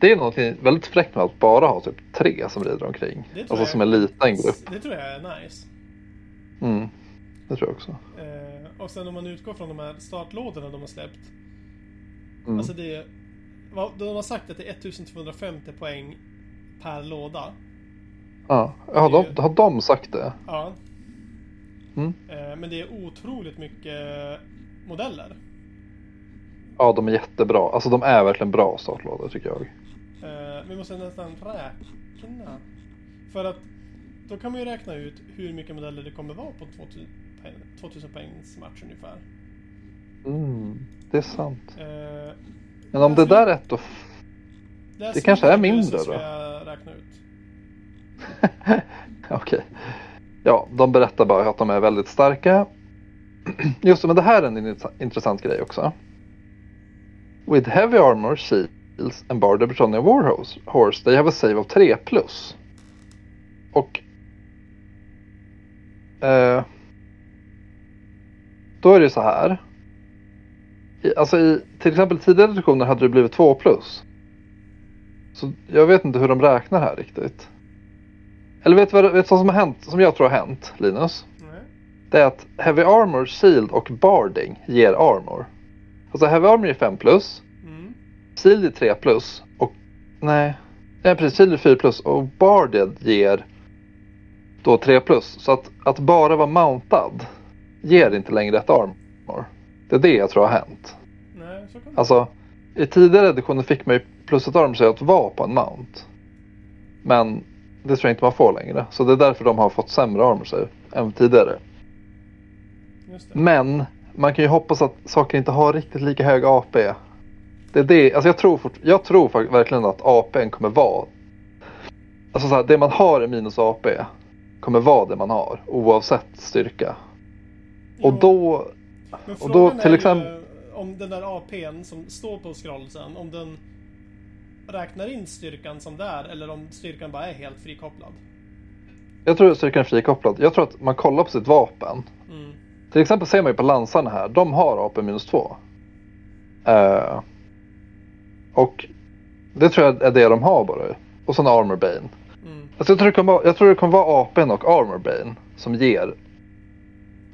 det är någonting väldigt fräckt med att bara ha typ tre som rider omkring. Alltså jag- som en liten grupp. Det tror jag är nice. Mm, det tror jag också. Eh, och sen om man utgår från de här startlådorna de har släppt. Mm. Alltså det är, De har sagt att det är 1250 poäng per låda. ja, det- de, har de sagt det? Ja. Mm. Eh, men det är otroligt mycket modeller. Ja, de är jättebra. Alltså de är verkligen bra startlådor tycker jag. Eh, vi måste nästan räkna. För att då kan man ju räkna ut hur mycket modeller det kommer vara på 2000, poäng, 2000 poängs match ungefär. Mm, det är sant. Eh, Men om det där är rätt då... där Det kanske är mindre då? räkna ut. Okej. Ja, de berättar bara att de är väldigt starka. Just det, men det här är en int- intressant grej också. With heavy armor, shields and bar the Britannia Warhorse, horse, they have a save of 3 plus. Och... Eh, då är det ju så här. I, alltså i till exempel tidigare editioner hade det blivit 2 plus. Så jag vet inte hur de räknar här riktigt. Eller vet du vad, vet vad som har hänt, som jag tror har hänt, Linus? Nej. Det är att Heavy Armor, Shield och Barding ger Armor. Alltså Heavy Armor är 5 plus, Mm. Shield är 3 plus och... Nej. Nej precis, Shield är 4 plus och Barded ger då 3 plus. Så att, att bara vara mountad ger inte längre ett Armor. Det är det jag tror har hänt. Nej, så kan det Alltså, i tidigare editioner fick man ju plus ett arm att vara på en mount. Men det tror jag inte man får längre. Så det är därför de har fått sämre armor än tidigare. Men man kan ju hoppas att saker inte har riktigt lika hög AP. Det är det, alltså jag tror, fort, jag tror verkligen att APn kommer vara Alltså så här, det man har i minus AP kommer vara det man har oavsett styrka. Och Jo, då, men och då till exempel- om den där APn som står på scrollsen, om den räknar in styrkan som det är eller om styrkan bara är helt frikopplad. jag tror att styrkan är frikopplad. Jag tror att man kollar på sitt vapen. Mm. Till exempel ser man ju på lansarna här, de har AP minus 2. Eh, och det tror jag är det de har bara. Och sen Armor Bane. Mm. Alltså jag, tror det kommer vara, jag tror det kommer vara APn och Armor Bane som ger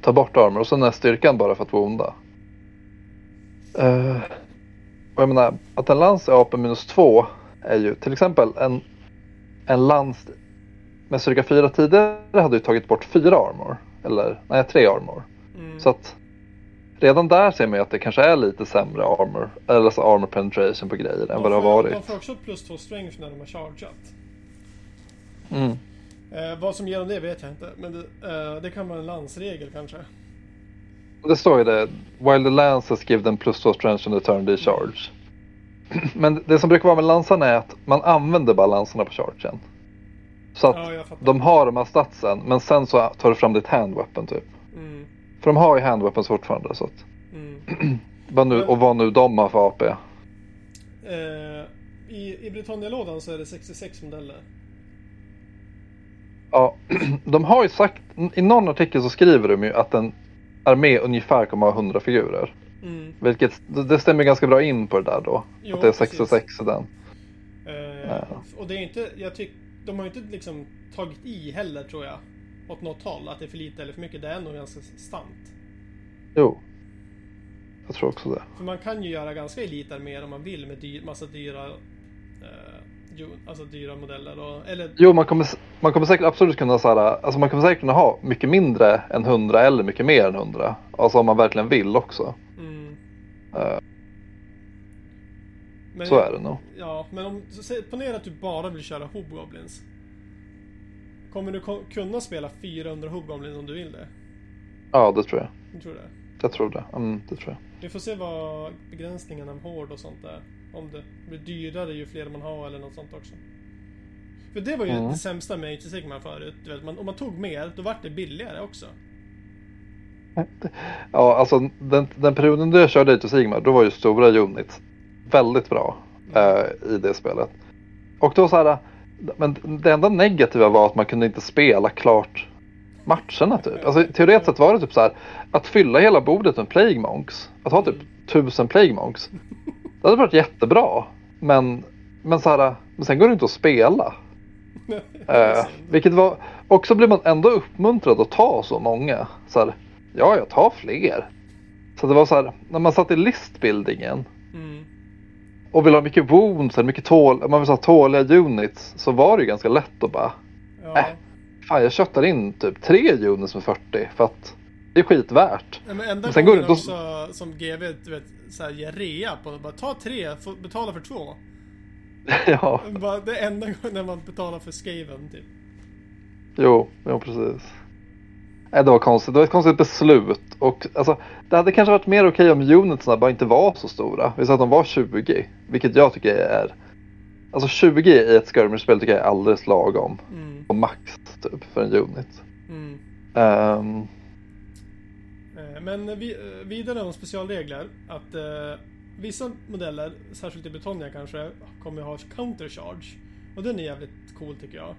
Ta bort armor och sen är styrkan bara för att vara onda. Eh, och jag menar att en lans är AP minus 2 är ju till exempel en, en lans med styrka 4 tidigare hade ju tagit bort 4 armor. Eller nej 3 armor. Mm. Så att redan där ser man ju att det kanske är lite sämre armor, eller alltså armor penetration på grejer än vad det har får- De varit. får också plus två strength när de har chargeat. Mm. Eh, vad som ger dem det vet jag inte. Men det, eh, det kan vara en landsregel kanske. Det står ju det, while the lances give them plus 2 strength on the turn they charge. Men det som brukar vara med lansarna är att man använder bara lansarna på chargen. Så att Ja, de har de här statsen men sen så tar du fram ditt handweapon typ. Mm, För de har ju handweapons fortfarande så att, mm. vad nu, och vad nu de har för AP. Eh, I i Britannia-lådan så är det 66 modeller. Ja, de har ju sagt, i någon artikel så skriver de ju att en armé ungefär kommer ha 100 figurer. Mm. Vilket, det stämmer ganska bra in på det där då. Jo, att det är precis. 66 i den. Eh, Ja. Och det är inte, jag tycker, de har ju inte liksom tagit i heller tror jag. Åt något håll, att det är för lite eller för mycket. Det är nog ganska stant. Jo. Jag tror också det. För man kan ju göra ganska elitarméer om man vill med dyr, massa dyra eh, alltså dyra modeller och, eller Jo, man kommer, man kommer säkert absolut kunna så här, alltså man kommer säkert kunna ha mycket mindre än 100 eller mycket mer än 100. Alltså om man verkligen vill också. mm. Eh, men, så är det nog. Ja, men om, så, ponera att du bara vill köra Hobgoblins. Kommer du kunna spela 400 Hobgoblins om du vill det? Ja, det tror jag. Jag tror det. Jag tror det. Mm, det tror jag. Vi får se vad begränsningen av hård och sånt är. Om det blir dyrare ju fler man har eller något sånt också. För det var ju Mm. det sämsta med of Sigmar förut. Du vet, man, om man tog mer, då vart det billigare också. Ja, alltså den, den perioden jag körde Age of Sigmar, då var ju stora units väldigt bra eh, i det spelet. Och då så här, men det enda negativa var att man kunde inte spela klart matcherna typ. Alltså teoretiskt sett var det typ så här, att fylla hela bordet med Plague Monks, att ha typ tusen Plague Monks. Det hade varit jättebra, men, men så här, men sen går det inte att spela. Eh, vilket var, också blir man ändå uppmuntrad att ta så många. Så här, ja, jag tar fler. Så det var så här, när man satt i listbildningen Mm. och vill ha mycket wounds, mycket tål, man vill ha tåliga units, så var det ju ganska lätt att bara, Ja. Äh. fan jag köttar in typ tre units med 40 för att är skitvärt. Men enda sen går det- också som GV du vet, så här, ger rea på bara ta tre, betala för två. ja, Bara, det är enda gången när man betalar för Skaven typ. jo, jo precis. Nej, det var konstigt. Det var ett konstigt beslut. Och alltså, det hade kanske varit mer okej om unitsarna bara inte var så stora. Vi sa att de var 20, vilket jag tycker är... Alltså 20 i ett skirmish-spel tycker jag är alldeles lagom. Mm. På max typ för en unit. Mm. Eh, men vi, eh, vidare om specialregler. Att eh, vissa modeller, särskilt i Britannia kanske, kommer ha counter charge. Och den är jävligt cool tycker jag.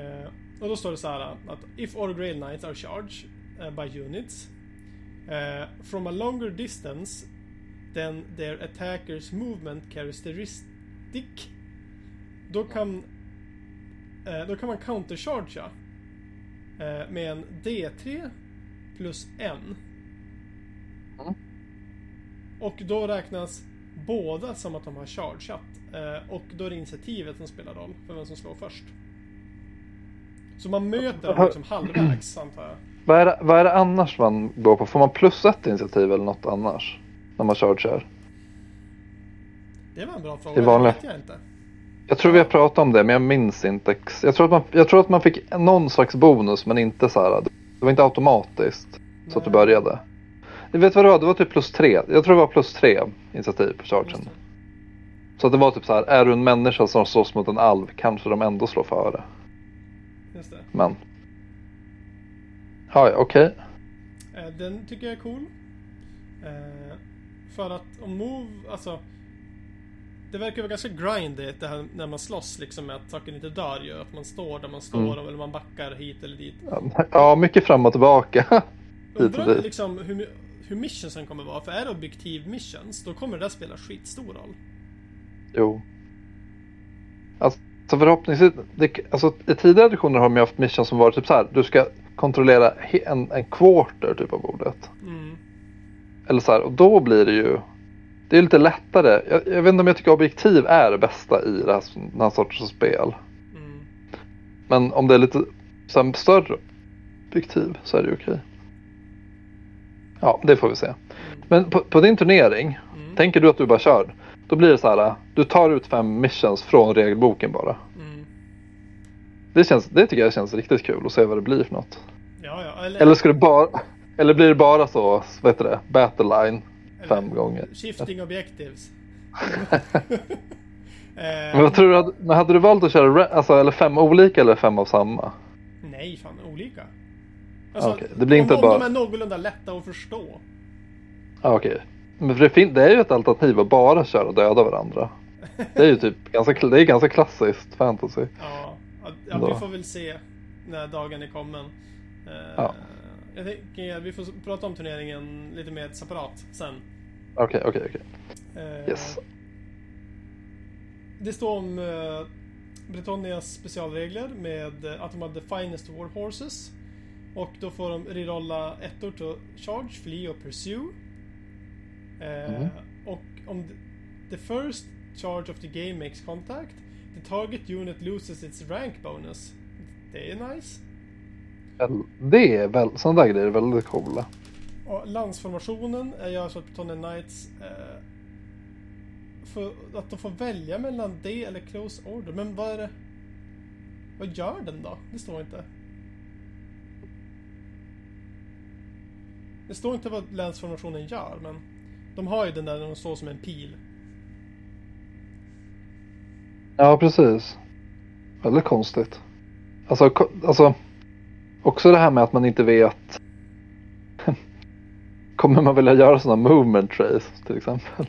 Eh, och då står det så här att if all Grail Knights are charged eh, by units eh, from a longer distance than their attackers movement characteristic då kan eh, då kan man counterchargea eh, med en D3 plus en. Mm. Och då räknas båda som att de har chargeat. Eh, och då är det initiativet som spelar roll för vem som slår först. Så man möter dem liksom halvvägs antar jag. vad, är det, vad är det annars man går på? Får man plus ett initiativ eller något annars? När man chargear? Det var en bra fråga. Det. Det vet jag inte. Jag tror vi har pratat om det men jag minns inte. ex- Jag tror att man, jag tror att man fick någon slags bonus men inte så här. Det var inte automatiskt så att du började. Du vet vad det var? Det var typ plus tre. Jag tror det var plus tre initiativ på chargen. Så att det var typ så här. Är du en människa som slåss mot en alv kanske de ändå slår före. Just det. Men. Ja, okej. Eh, den tycker jag är cool. Eh, för att om move, alltså. Det verkar vara ganska grindigt det här när man slåss liksom med att saker inte dör ju. Att man står där man står Mm. eller man backar hit eller dit. Ja, mycket fram och tillbaka. Undrar liksom hur, hur missionsen kommer vara. För är det objektiv missions, då kommer det där spela skitstor roll. Jo. Alltså förhoppningsvis, det, alltså, i tidigare editioner har de ju haft mission som varit typ så här. Du ska kontrollera en, en quarter typ av bordet. Mm. Eller så här, och då blir det ju Det är lite lättare. Jag, jag vet inte om jag tycker objektiv är det bästa i det här, den här sortens spel. Mm. Men om det är lite här, större objektiv så är det okej. Ja, det får vi se. Men på, på din turnering, Mm. tänker du att du bara kör? Då blir det så här, du tar ut fem missions från regelboken bara. Mm. Det, känns, det tycker jag känns riktigt kul att se vad det blir för något. Ja, ja. Eller, Eller ska det bara, eller blir det bara så, vad heter det, battle line fem gånger? Shifting objectives. Men vad tror du, hade- men hade du valt att köra alltså, eller fem olika eller fem av samma? nej, fan olika. Okej, det blir om, inte om bara- de är någorlunda lätta att förstå. Okej. Men för det, fin- det är ju ett alternativ att bara köra och döda varandra. Det är ju typ ganska, det är ganska klassiskt fantasy. Ja, ja, vi får väl se när dagen är kommen. Eh, Ja. Jag tänker att vi får prata om turneringen lite mer separat sen. Okej, okej, okej. Eh, Yes. Det står om uh, Britannias specialregler med uh, att de har the finest war horses. Och då får de rerolla ettor till charge, flee och pursue. Eh, Mm. Och om the first charge of the game makes contact, the target unit loses its rank bonus. Det är nice. Det är väl, sådana där grejer är väldigt coola. Och landsformationen är gör så att Britannia Knights eh, för att de får välja mellan det eller close order. Men vad är det? Vad gör den då? Det står inte. Det står inte vad länsformationen gör, men de har ju den där när de står som en pil. Ja, precis. Väldigt konstigt. Alltså, alltså också det här med att man inte vet. Kommer man vilja göra sådana movement trace till exempel?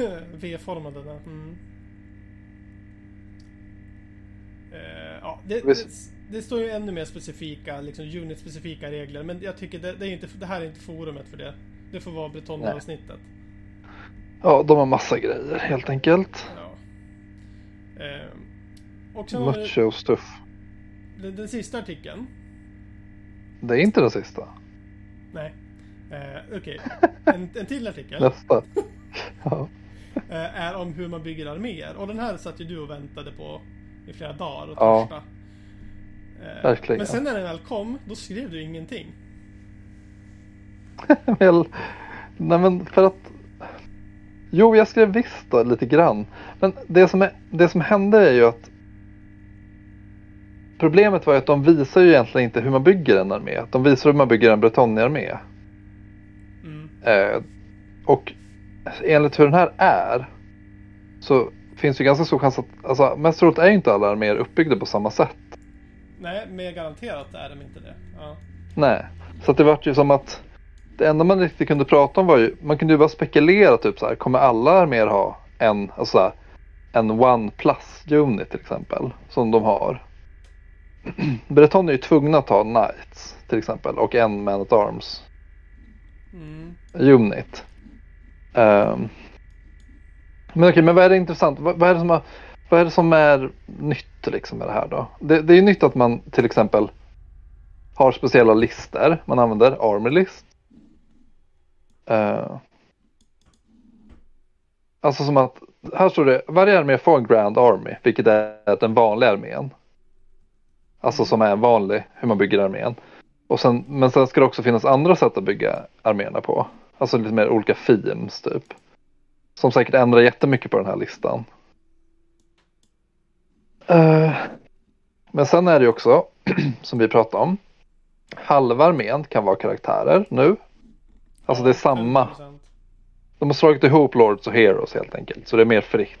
V-formade där. Mm. Eh, ja, det, det, det står ju ännu mer specifika, liksom unit-specifika regler. Men jag tycker det, det, är inte, det här är inte forumet för det. Det får vara Bretonnia-avsnittet. Ja, de har massa grejer helt enkelt. Ja. Eh, och sen har vi stuff. Den, den sista artikeln. Det är inte den sista. Nej. Eh, Okej. En, en till artikel. Nästa. Ja. eh, är om hur man bygger arméer. Och den här satt ju du och väntade på i flera dagar och Ja. torsdag. Eh, Verkligen. Men sen när den väl kom, då skrev du ingenting. Väl, nej men för att Jo, jag skrev visst då, lite grann. Men det som, är, det som hände är ju att Problemet var ju att de visar ju egentligen inte hur man bygger en armé. De visar hur man bygger en Bretonnia-armé. Mm. Eh, och enligt hur den här är så finns det ju ganska stor chans att, alltså mest troligt är ju inte alla arméer uppbyggda på samma sätt. Nej, men garanterat är de inte det. Ja. Nej, så det vart ju som att det enda man riktigt kunde prata om var ju, man kunde ju bara spekulera typ så här, kommer alla arméer ha en, alltså så här, en one plus unit till exempel, som de har. Breton är ju tvungna att ha knights till exempel och en man at arms Mm. unit. Ehm, men okej, men vad är det intressant? Vad, vad, är det som har, vad är det som är nytt liksom med det här då? Det, det är ju nytt att man till exempel har speciella listor. Man använder army list. Eh, alltså som att, här står det, varje armé får en grand army, vilket är den vanliga armén. Alltså som är en vanlig, hur man bygger armén. Och sen, men sen ska det också finnas andra sätt att bygga arméerna på. Alltså lite mer olika themes typ. Som säkert ändrar jättemycket på den här listan. Eh, men sen är det ju också, som vi pratade om. Halva armén kan vara karaktärer nu. Alltså det är samma. 50%. De har slagit ihop Lords och Heroes helt enkelt. Så det är mer fritt.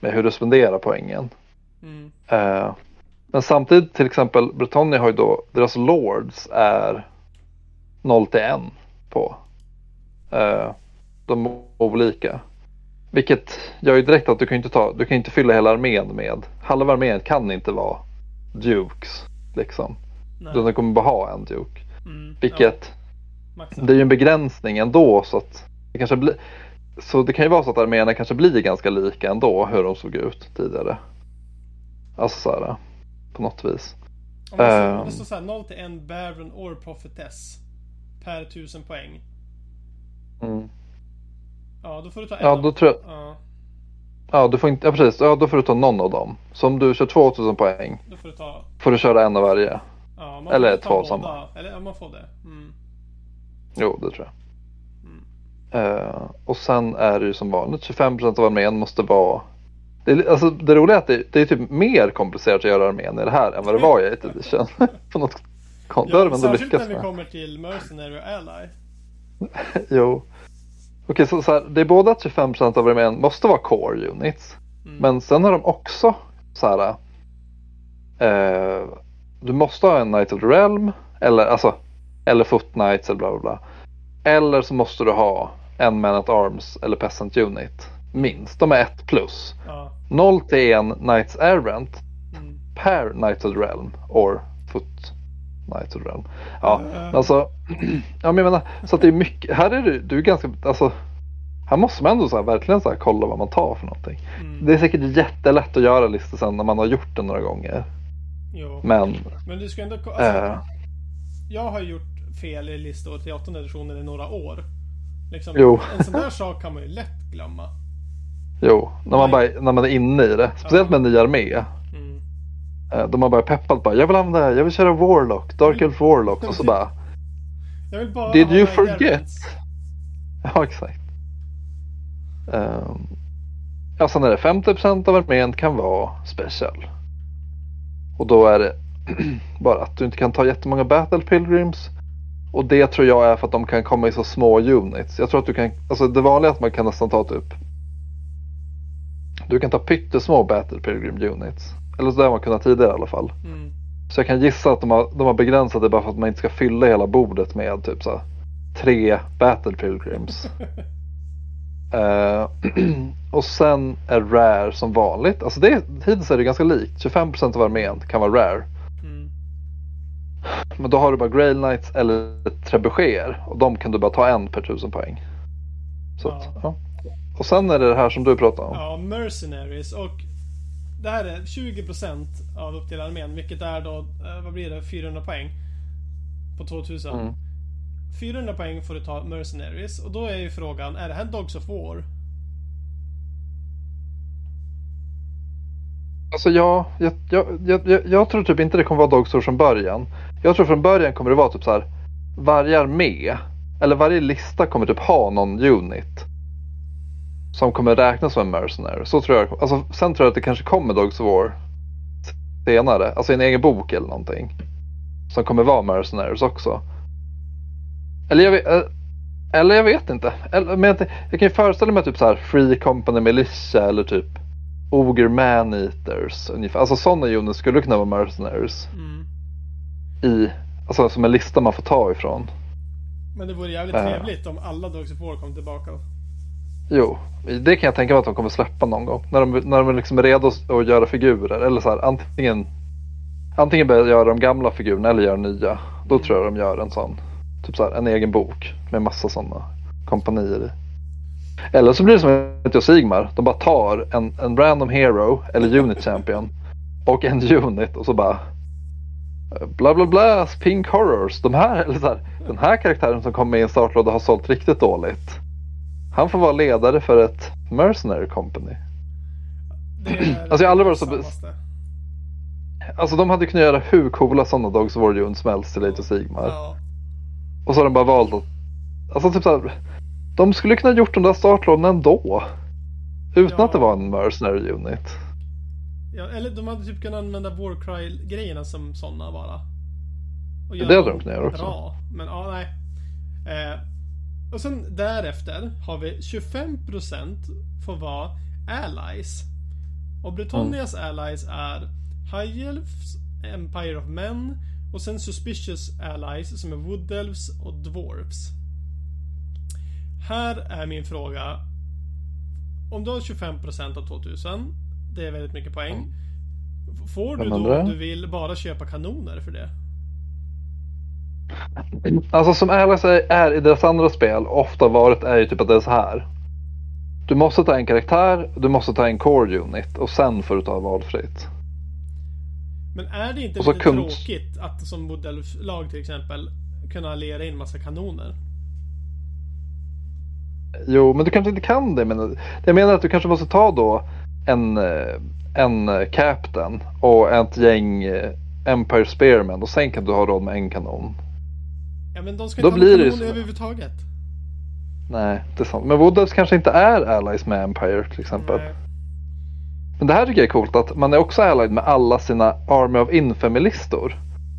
Med hur du spenderar poängen. Mm. Eh, men samtidigt till exempel Britannia har ju då, deras Lords är 0 till 1 på eh, de olika. Vilket gör ju direkt att du kan inte ta, du kan inte fylla hela armén med, halva armén kan inte vara Dukes liksom. Nej. Utan den kommer bara ha en Duke. Mm. Vilket, Ja, det är ju en begränsning ändå så att det kanske blir, så det kan ju vara så att arméerna kanske blir ganska lika ändå hur de såg ut tidigare. Alltså så här, på något vis. Om det, står, Ehm. det står såhär 0 till 1 Baron or Prophetess. Per 1000 poäng. Mm. Ja, då får du ta en Ja, då tror jag, Ja, ja du får inte, ja precis, ja då får du ta någon av dem. Så om du kör 2000 poäng då får du ta... får du köra en av varje. Ja, man Eller två samma. Eller ja, man får det. Mm. Jo, det tror jag. Mm. Eh, och sen är det ju som vanligt 25% av armén måste vara det, är, alltså, det roliga är att det, det är typ mer komplicerat att göra armén i det här än vad det var i 8 edition. På något konstigt. ändå särskilt när vi med. kommer till Mercenary och Ally. Jo. Okej, så, så här, det är både att 25% av armén måste vara core units. Mm. Men sen har de också så här. Eh, du måste ha en Knight of the Realm. Eller alltså. Eller Foot Knights eller bla bla bla. Eller så måste du ha en Man at Arms eller Peasant Unit. Minst. De är ett plus. Ja. 0 till 1 Knights Errant Mm. per Knight of the Realm. Or Foot Knight of the Realm. Ja, men alltså. ja, men jag menar. Så att det är mycket. Här är du, du är ganska. Alltså. Här måste man ändå så här, verkligen så här, kolla vad man tar för någonting. Mm. Det är säkert jättelätt att göra listor sen när man har gjort det några gånger. Jo. Men Men du ska ändå... Alltså, eh, Jag har gjort fel i listor till 8 editionen i några år. Liksom. En sån där sak kan man ju lätt glömma. Jo, när man, bara, när man är inne i det. Speciellt med en ny armé. Mm. Eh, då man bara peppat bara, jag vill använda jag vill köra Warlock, Dark Elf Warlock. Och så bara, bara Did you forget? Ja exakt. Um, ja, sen är det 50% av armén kan vara special. Och då är det bara att du inte kan ta jättemånga battle pilgrims. Och det tror jag är för att de kan komma i så små units. Jag tror att du kan, alltså det vanliga är att man kan nästan ta typ Du kan ta pyttesmå battle pilgrim units. Eller så där har man kunnat tidigare i alla fall. Mm. Så jag kan gissa att de har, de har begränsat det bara för att man inte ska fylla hela bordet med typ så här, tre battle pilgrims. Eh, och sen är rare som vanligt. Alltså det, hittills är det ganska likt. 25% av armén kan vara rare. Mm. Men då har du bara Grail Knights eller trebucheter. Och de kan du bara ta en per tusen poäng. Så Ja. Att, ja. Och sen är det det här som du pratade om. Ja, Mercenaries och det här är 20% av upp till armén, vilket är då, eh, vad blir det, 400 poäng på 2000. Mm. 400 poäng får du ta Mercenaries och då är ju frågan, är det här Dogs of War? Alltså ja, jag, jag, jag, jag, tror typ inte det kommer vara Dogstore från början. Jag tror från början kommer det vara typ så här. Varje armé, eller varje lista kommer typ ha någon unit. Som kommer räknas som en mercenary. Så tror jag. Alltså, sen tror jag att det kanske kommer Dogs of War senare. Alltså en egen bok eller någonting. Som kommer vara mercenaries också. Eller jag vet, eh, eller jag vet inte. Eller, men jag, jag kan ju föreställa mig typ så här Free Company Militia eller typ Ogre Man-Eaters ungefär. Alltså sådana units skulle kunna vara mercenaries. Mm. I, alltså som en lista man får ta ifrån. Men det vore jävligt Ja. trevligt om alla Dogs of War kom tillbaka. Jo, det kan jag tänka mig att de kommer släppa någon gång. När de, när de liksom är redo att göra figurer. Eller så här, antingen Antingen börja göra de gamla figurerna eller göra nya. Då tror jag de gör en sån. Typ så här, en egen bok med massa sådana kompanier i. Eller så blir det som ett Sigmar. De bara tar en, en random hero eller unit champion och en unit och så bara eh, bla bla bla, pink horrors. De här, eller så här, den här karaktären som kommer med i en startlåda har sålt riktigt dåligt. Han får vara ledare för ett mercenary company. Det är Alltså, jag har aldrig varit så-. Alltså de hade kunnat göra hur coola sådana Dogs of War som helst till of Sigmar. Ja. Och så har de bara valt att... Alltså typ såhär... De skulle kunna gjort de där startlådorna ändå. Utan Ja. att det var en mercenary unit. ja. Eller de hade typ kunnat använda Warcry-grejerna som sådana bara. Och Det hade de kunnat göra också. Bra. Men ja, nej. Eh, och sen därefter har vi 25% får vara allies. Och Britannias Mm. allies är High Elves, Empire of Men och sen Suspicious allies som är Wood Elves och Dwarfs. Här är min fråga. Om du har 25% av 2000, det är väldigt mycket poäng. Får du då om du vill bara köpa kanoner för det? Alltså som Alice är, är i deras andra spel ofta varit är ju typ att det är så här. Du måste ta en karaktär, du måste ta en core unit och sen får du ta valfritt. Men är det inte lite kund- tråkigt att som modelllag till exempel kunna lera in massa kanoner? Jo, men du kanske inte kan det. Men jag menar att du kanske måste ta då en, eh, en eh, captain och ett gäng eh, Empire Spearmen och sen kan du ha råd med en kanon. Ja men de ska Då inte blir ha ju kanon överhuvudtaget. Nej, det är sant. Men Woodels kanske inte är allies med Empire till exempel. Nej. Men det här tycker jag är coolt att man är också allied med alla sina Army of Infamy-listor.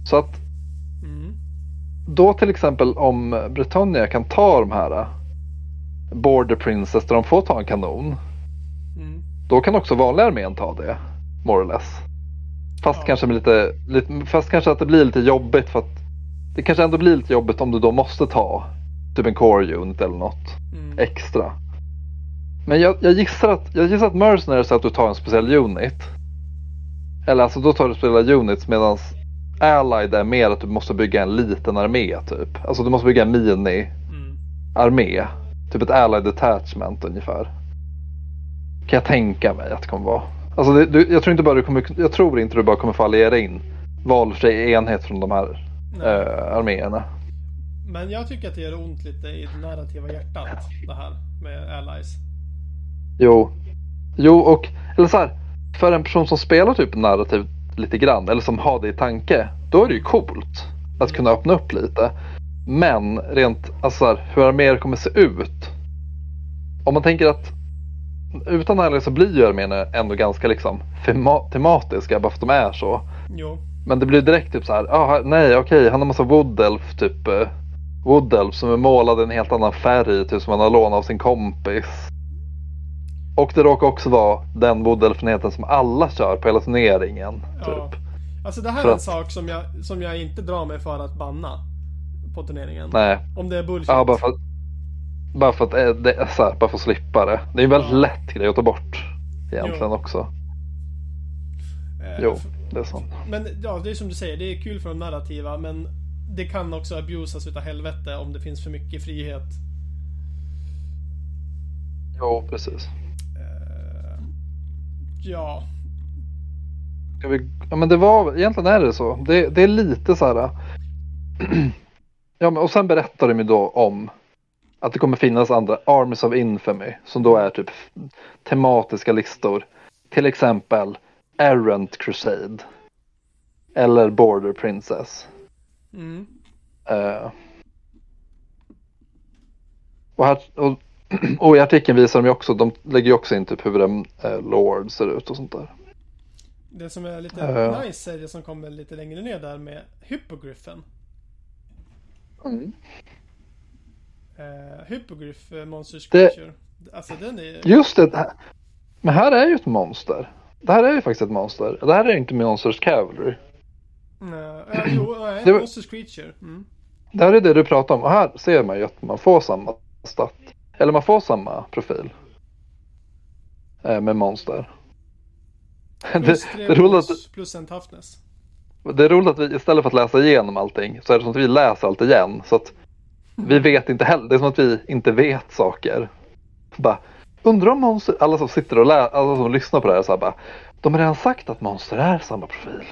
Så att Mm. då till exempel om Britannia kan ta de här äh, Border Princess där de får ta en kanon. Mm. Då kan också vanliga armén ta det. More or less. Fast Ja. kanske lite, lite, fast kanske att det blir lite jobbigt för att det kanske ändå blir lite jobbigt om du då måste ta typ en core unit eller något Mm. extra. Men jag, jag gissar att, jag gissar att Mercenaries är att du tar en speciell unit. Eller alltså då tar du speciella units medan Allied är mer att du måste bygga en liten armé typ. Alltså du måste bygga en mini-armé. Mm. Typ ett Allied detachment ungefär. Kan jag tänka mig att det kommer vara. Alltså det, du, jag tror inte bara du kommer, jag tror inte du bara kommer få alliera in valfri enhet från de här. Eh, arméerna. Men jag tycker att det gör ont lite i det narrativa hjärtat. Det här med allies. Jo. Jo och, eller så här, för en person som spelar typ narrativ lite grann, eller som har det i tanke, då är det ju coolt att kunna öppna upp lite. Men rent, alltså så här, hur arméer kommer se ut. Om man tänker att utan allies så blir ju arméerna ändå ganska liksom tema- tematiska bara för att de är så. Jo. Men det blir direkt typ så här, ah, nej okej han har massa woodelf typ eh, Woodelf som är målad i en helt annan färg typ som han har lånat av sin kompis. Och det råkar också vara den woodelfenheten som alla kör på hela turneringen. Ja. Typ. Alltså det här För är en att- sak som jag, som jag inte drar mig för att banna. På turneringen. Nej, Om det är bullshit. ja, bara för att, bara för att eh, det är så här, bara för att slippa det. Det är en väldigt Ja. lätt grej att ta bort. Egentligen Jo. också. Eh, Jo, det. Men ja, det är som du säger, det är kul för de narrativa men det kan också abusas utav helvete om det finns för mycket frihet. Jo, precis. Eh, ja, Ska vi, ja men det var, egentligen är det så. Det, det är lite så här. ja men och sen berättar de ju då om att det kommer finnas andra Armies of Infamy som då är typ tematiska listor. Till exempel Errant Crusade. Eller Border Princess. mm, Eh, och, här, och, och i artikeln visar de ju också, de lägger ju också in typ hur en eh, Lord ser ut och sånt där. det som är lite Ja. nice är det som kommer lite längre ner där med Hippogriffen. Mm. Uh, Hippogriff uh, Monsters Det- Creature. Alltså den är... Just det. Men här är ju ett monster. Det här är ju faktiskt ett monster. Det här är inte Monsters Cavalry. Nej, ja, jo, nej, Det var- Monsters Creature. Mm. Det här är det du pratar om. Och här ser man ju att man får samma stat. Eller man får samma profil. Eh, med monster. Det, Plus det, är roligt bonus plus en toughness. att, det är roligt att vi istället för att läsa igenom allting så är det som att vi läser allt igen. Så att vi vet inte heller. Det är som att vi inte vet saker. Bara, undrar om monster, alla som sitter och lä- alla som lyssnar på det här så här bara. De har redan sagt att monster är samma profil.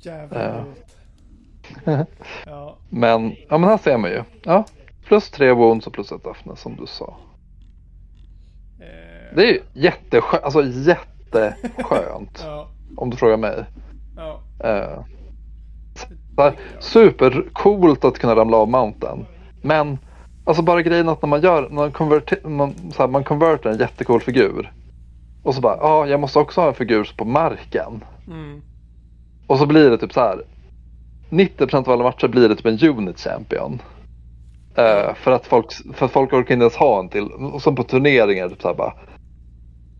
Jävlar Ja. roligt. Ja. Men, ja men här ser man ju. Ja, plus tre wounds och plus ett toughness som du sa. Eh, Det är ju jätteskönt, alltså jätteskönt Ja. om du frågar mig. Ja. Uh, supercoolt att kunna ramla av mountain. Men alltså bara grejen att när man gör, när man, konverter, man, så här, man konverter en jättecool figur. Och så bara, ja ah, jag måste också ha en figur på marken. Mm. Och så blir det typ så här. 90% av alla matcher blir det typ en unit champion. Eh, för, att folk, för att folk orkar inte ens ha en till. Och som på turneringar typ så här bara.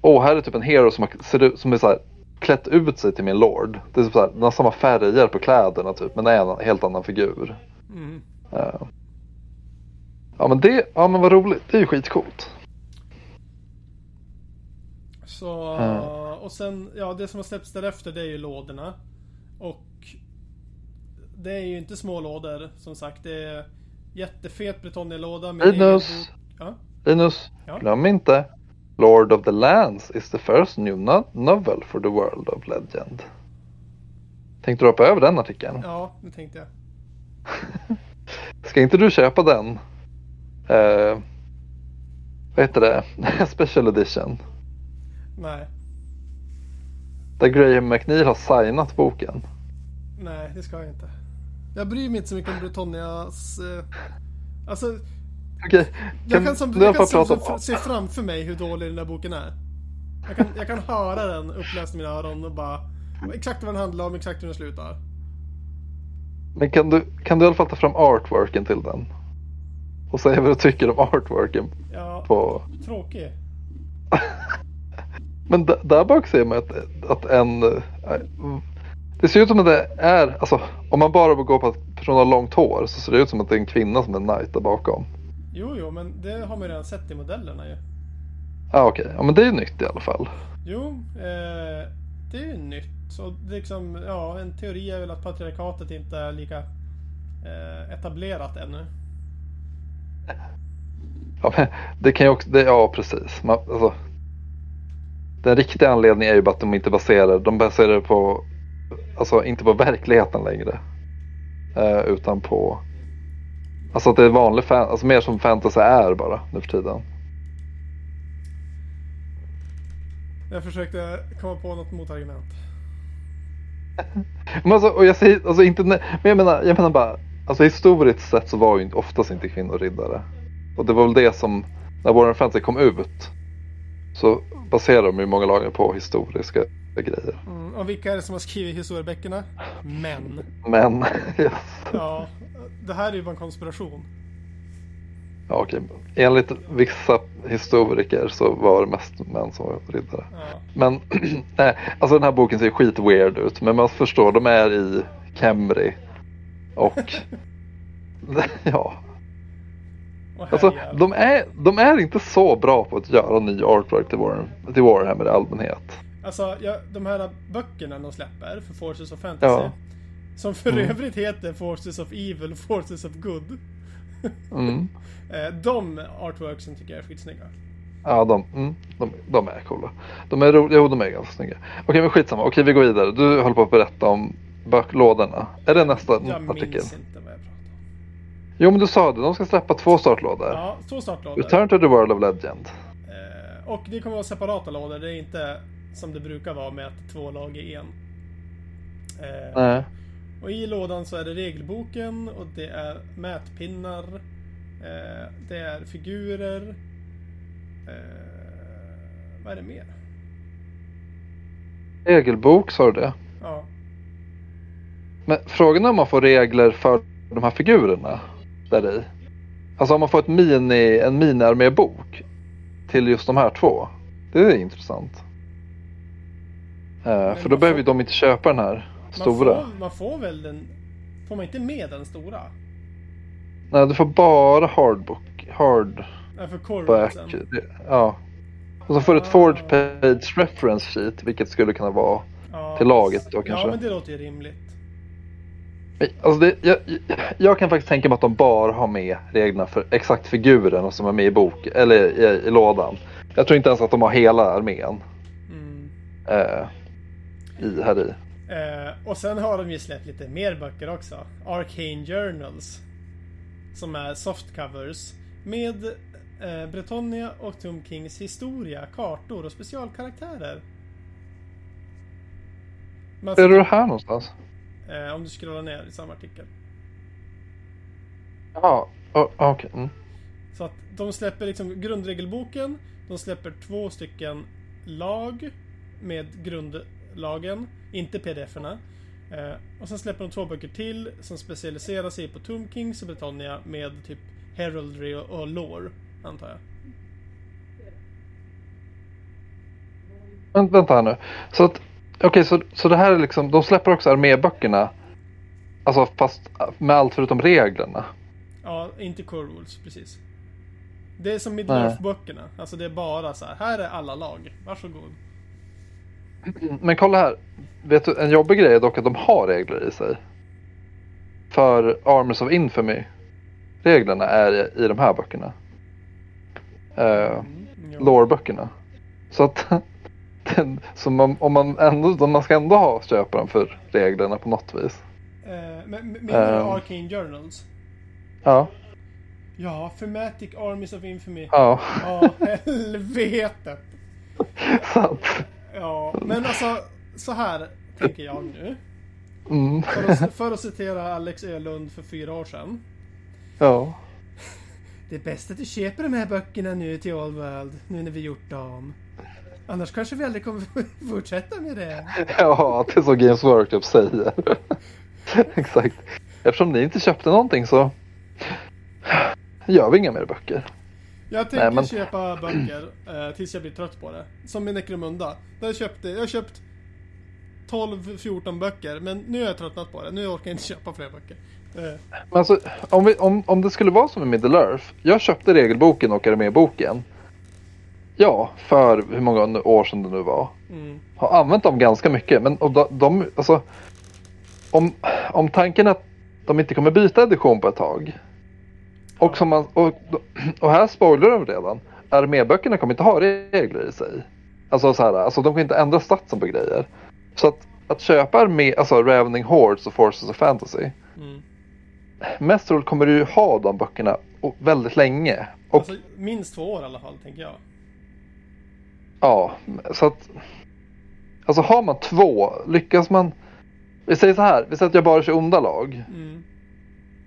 Åh, här är typ en hero som, ser som är så här, klätt ut sig till min lord. Det är typ så här, den har samma färger på kläderna typ. Men är en helt annan figur. Mm. Eh, ja men det, ja men vad roligt. Det är ju skitcoolt. Så, Mm. och sen, ja det som har släppts därefter det är ju lådorna. Och det är ju inte små lådor som sagt. Det är jättefet Bretonnia-låda med Linus. Ja, Linus, Ja. glöm inte. Lord of the Lands is the first new no- novel for the world of legend. Tänkte du hoppa över den artikeln? ja, det tänkte jag. Ska inte du köpa den? Eh, vad heter det? Special edition. Nej. Där Graham McNeil har signat boken. Nej, det ska jag inte. Jag bryr mig inte så mycket om Britannias... Eh, alltså, Okej, jag kan, som, jag kan som, som, om... se framför mig hur dålig den där boken är. Jag kan, jag kan höra den uppläst i mina öron och bara... Exakt vad den handlar om, exakt hur den slutar. Men kan du, kan du i alla fall ta fram artworken till den? Och säga vad du tycker om artworken Ja, på... tråkig. Men där bak ser man att, att en... eh, Det ser ut som att det är, alltså om man bara går på att personen har långt hår så ser det ut som att det är en kvinna som är knight där bakom. Jo, jo, men det har man ju redan sett i modellerna ju. Ja okej, ja men det är ju nytt i alla fall. Jo, eh, det är ju nytt. Så det är liksom, ja, en teori är väl att patriarkatet inte är lika eh, etablerat ännu. Ja, men det kan ju också, det, ja precis. Man, alltså, den riktiga anledningen är ju bara att de inte baserar, de baserar det på, alltså inte på verkligheten längre. Eh, utan på, alltså att det är vanlig fan, alltså mer som fantasy är bara nu för tiden. Jag försökte komma på något motargument. Men alltså, och jag säger, alltså inte, men jag menar, jag menar bara, alltså historiskt sett så var ju oftast inte kvinnor riddare. Och det var väl det som, när Warren Fantasy kom ut, så baserar de ju många lager på historiska grejer. Mm, och vilka är det som har skrivit historieböckerna? Män. Men, yes. Ja, det här är ju bara en konspiration. ja, okej. enligt vissa historiker så var det mest män som var riddare. Ja. Men, nej, alltså den här boken ser skit weird ut, men man förstår, de är i Kemri. Och, ja, Och Alltså, de, är, de är inte så bra på att göra ny artwork till, War, till Warhammer i allmänhet. Alltså, ja, de här böckerna de släpper för Forces of Fantasy. Ja. Som för Mm. övrigt heter Forces of Evil och Forces of Good. Mm. Eh, de artworksen tycker jag är skitsnygga. Ja, de, mm, de, de är coola. De är roliga, jo de är ganska snygga. Okej, men skitsamma. Okej, vi går vidare. Du håller på att berätta om bök- lådorna. Är det nästa Jag artikel? minns inte vad jag pratade om. Jo, men du sa det. De ska släppa två startlådor. Ja, två startlådor. Return to the World of Legend. Eh, och det kommer vara separata lådor. Det är inte som det brukar vara med att två lag är en. Eh, Nej. och i lådan så är det regelboken och det är mätpinnar. Eh, det är figurer. Eh, vad är det mer? Regelbok sa du det. Ja. Men frågan är om man får regler för de här figurerna där i. Alltså om man får ett mini, en mini-armébok till just de här två. Det är intressant. Eh, för då man behöver får- de inte köpa den här Man stora. får, man får väl den... Får man inte med den stora? Nej, du får bara hardbook. Hard Nej, för. Det- Ja. Och så får du ett Ah. forward page reference sheet, vilket skulle kunna vara Ja, till laget då kanske. Ja, men det låter ju rimligt. Alltså det, jag, jag kan faktiskt tänka mig att de bara har med reglerna för exakt figuren som är med i bok eller i, i lådan. Jag tror inte ens att de har hela armén Mm. eh, i, här i. Eh, och sen har de ju släppt lite mer böcker också. Arcane Journals. Som är softcovers. Med eh, Bretonia och Tom Kings historia, kartor och specialkaraktärer. Man Ser du här någonstans? Eh, om du scrollar ner i samma artikel. Ja, oh, okej. Mm. Så att de släpper liksom grundregelboken. De släpper två stycken lag med grundlagen, inte pdf-erna. Eh, och sen släpper de två böcker till som specialiserar sig på Tomb Kings och Britannia med typ heraldry och, och lore, antar jag. Vänta här nu. Så att, okej, så, så det här är liksom, de släpper också arméböckerna. Alltså fast med allt förutom reglerna. Ja, inte core rules, precis. Det är som Middle-earth-böckerna. Alltså det är bara så här. Här är alla lag. Varsågod. Men kolla här. Vet du, en jobbig grej är dock att de har regler i sig. För Armors of Infamy. Reglerna är i, i de här böckerna. Uh, Ja. Lore-böckerna. Så att den, så man, om man ändå, man ska ändå ha köpa dem för reglerna på något vis. Eh, men men- Ehm. Arcane Journals? Ja, Ja, Thematic Armies of Infamy. ja. Ja, helvetet. Så att, Ja, men alltså så här tänker jag nu. Mm. För att, för att citera Alex Ölund för fyra år sedan. Ja. Det är bäst att du köper de här böckerna nu till Old World, nu när vi gjort dem. Annars kanske vi aldrig kommer fortsätta med det. Ja, det är så Games Workshop säger. Exakt. Eftersom ni inte köpte någonting så gör vi inga mer böcker. Jag tänker Nej, men- köpa böcker eh, tills jag blir trött på det. Som med Necromunda. Där köpte, jag har köpt 12-14 böcker, men nu har jag tröttnat på det. Nu orkar jag inte köpa fler böcker. Eh, Men alltså, om, vi, om, om det skulle vara som i Middle Earth. Jag köpte regelboken och arméboken. Ja, för hur många år sedan det nu var. mm, Har använt dem ganska mycket. Men och de, de, alltså, om, om tanken att de inte kommer byta edition på ett tag. Och, som man, och, och här spoilar de redan. Arméböckerna kommer inte ha regler i sig. Alltså, så här, alltså de kan inte ändra statsen på grejer. Så att, att köpa armé, alltså Ravening Hordes och Forces of Fantasy. mm. Mest troligt kommer du ju ha de böckerna väldigt länge. Och Alltså, minst två år i alla fall, tänker jag. Ja, så att. Alltså har man två, lyckas man. Vi säger så här, vi säger att jag bara kör onda lag. Mm,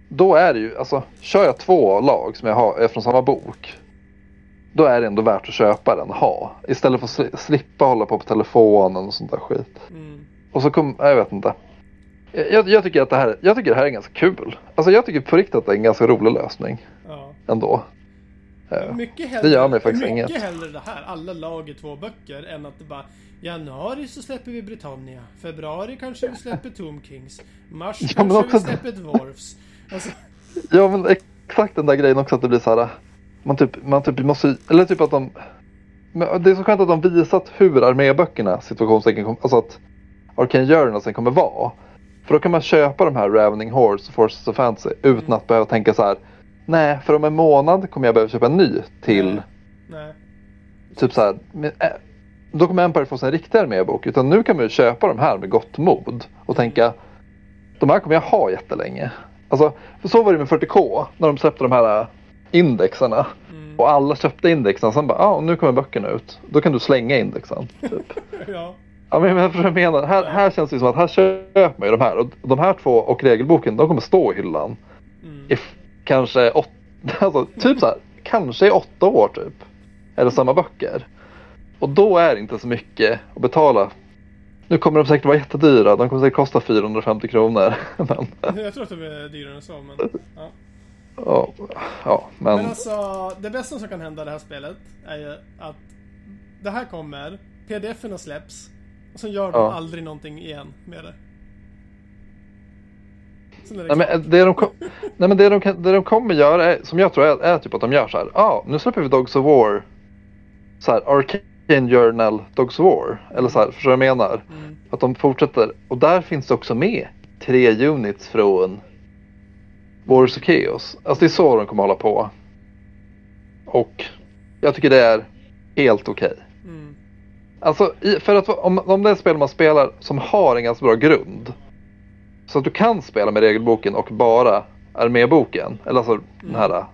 Då är det ju, alltså kör jag två lag som jag har är från samma bok. Då är det ändå värt att köpa den ha. Istället för att sli- slippa hålla på på telefonen och sånt där skit. mm. Och så kom, jag vet inte. Jag, jag, tycker att det här, jag tycker det här är ganska kul. Alltså jag tycker på riktigt att det är en ganska rolig lösning Ja. ändå. Mycket hellre, det gör mig faktiskt mycket inget. hellre det här, alla lag i två böcker, än att det bara Januari så släpper vi Britannia. Februari kanske vi släpper Tomb Kings. Mars Ja, kanske också- vi släpper Dwarfs. Alltså, Ja men exakt den där grejen också att det blir så här. Man typ, man typ måste, eller typ att de. Men det är så skönt att de visat hur arméböckerna situationstecken alltså att Arcane Journalsen kommer vara. För då kan man köpa de här Ravening Horse och Forces of Fantasy utan att behöva tänka så här. Nej, för om en månad kommer jag behöva köpa en ny till nej. typ så här. Men, äh, då kommer Empire få sin riktiga armébok. Utan nu kan man ju köpa de här med gott mod och tänka. De här kommer jag ha jättelänge. Alltså, för så var det med 40K när de släppte de här äh, indexerna. Mm. Och alla köpte indexen. Sen bara, ja ah, nu kommer böckerna ut. Då kan du slänga indexen. Typ. Ja. ja men jag jag menar. Här, här känns det som att här köper man ju de här. Och de här två och regelboken de kommer stå i hyllan. Mm. Kanske åtta, alltså typ så här, kanske i åtta år typ. Eller samma böcker. Och då är det inte så mycket att betala. Nu kommer de säkert vara jättedyra. De kommer säkert kosta 450 kronor. Men, Jag tror att de är dyrare än så, men... Ja. ja, ja, men, Men alltså, det bästa som kan hända i det här spelet är ju att det här kommer, pdf-erna släpps och sen gör de Ja. aldrig någonting igen med det. Nej, men det de, kom, nej, men det de, kan- det de kommer göra är, som jag tror är, är typ att de gör så här. Ja, ah, nu släpper vi Dogs of War. Så här, Arcane Journal Dogs of War. Eller så här, förstår du vad jag menar? Mm. Att de fortsätter. Och där finns det också med tre units från Wars of Chaos. Alltså det är så de kommer hålla på. Och jag tycker det är helt okej. Mm. Alltså för att om, om det är ett spel man spelar som har en ganska bra grund. Så att du kan spela med regelboken och bara arméboken. Eller alltså den här äh,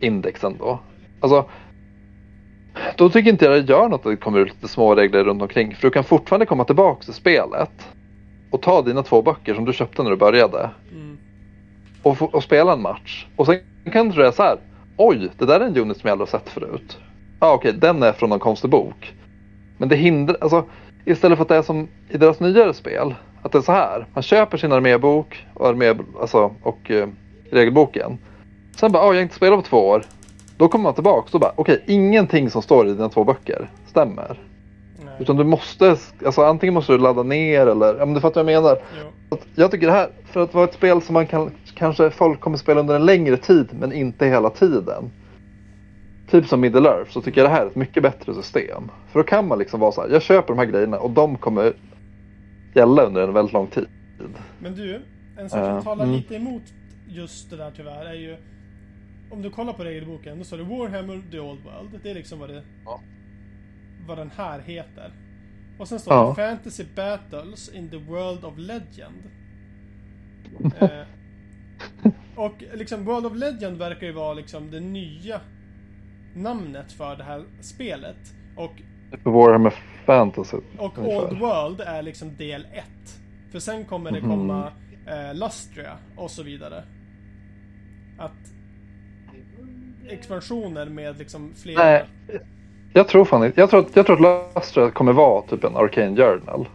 indexen då. Alltså då tycker inte jag det gör något att det kommer ut lite små regler runt omkring. För du kan fortfarande komma tillbaka till spelet. Och ta dina två böcker som du köpte när du började. Mm. Och, och spela en match. Och sen kan du säga så här. Oj, det där är en unit som jag aldrig har sett förut. Ja ah, okej, den är från någon konstig bok. Men det hindrar, alltså istället för att det är som i deras nyare spel. Att det är så här. Man köper sin armébok och, armé, alltså, och eh, regelboken. Sen bara, ah, jag har inte spelat på två år. Då kommer man tillbaka och bara, okej, ingenting som står i dina två böcker stämmer. Nej. Utan du måste, alltså antingen måste du ladda ner eller, ja men du fattar vad jag menar. Jag tycker det här, för att vara ett spel som man kan, kanske folk kommer spela under en längre tid men inte hela tiden. Typ som Middle Earth så tycker jag det här är ett mycket bättre system. För då kan man liksom vara så här, jag köper de här grejerna och de kommer gälla under en väldigt lång tid. Men du, en sak som Ja, talar mm. lite emot just det där tyvärr är ju Om du kollar på regelboken, då står det Warhammer The Old World. Det är liksom vad det Ja. Vad den här heter. Och sen står Ja. det Fantasy Battles in the World of Legend. eh, och liksom World of Legend verkar ju vara liksom det nya namnet för det här spelet. Och, Warhammer Fantasy. och ungefär. Old World är liksom del 1. För sen kommer det komma eh, Lustria och så vidare. Att expansioner med liksom fler... Nej. Jag tror fan inte. Jag tror, jag tror att Lustria kommer vara typ en Arcane Journal.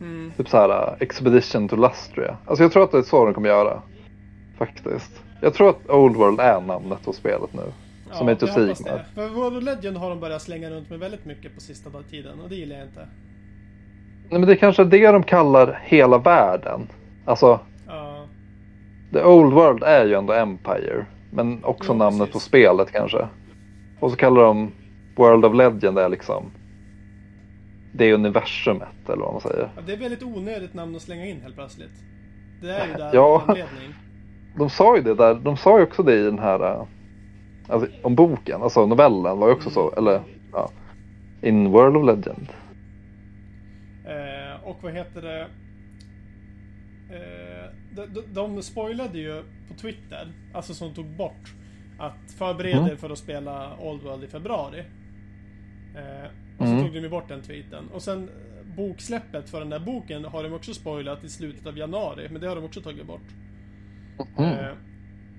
Mm. Typ så här uh, Expedition to Lustria. Alltså jag tror att det är så de kommer göra. Faktiskt. Jag tror att Old World är namnet på spelet nu. Som heter jag hoppas Sigmar. det. För World of Legend har de börjat slänga runt med väldigt mycket på sista tiden och det gillar jag inte. Nej men det är kanske är det de kallar hela världen. Alltså Ja, The Old World är ju ändå Empire. Men också Jo, namnet precis. på spelet kanske. Och så kallar de World of Legend är liksom det universumet eller vad man säger. Ja, det är väldigt onödigt namn att slänga in helt plötsligt. Det är ju där Ja. anledning. De sa ju det där, de sa ju också det i den här äh, alltså, om boken, alltså novellen var ju också så, eller ja. In World of Legend. Eh, och vad heter det? Eh, de, de, de spoilade ju på Twitter, alltså som tog bort, att förbered er Mm. för att spela Old World i februari. Eh, och så Mm. tog de ju bort den tweeten. Och sen eh, boksläppet för den där boken har de också spoilat i slutet av januari, men det har de också tagit bort. Mm.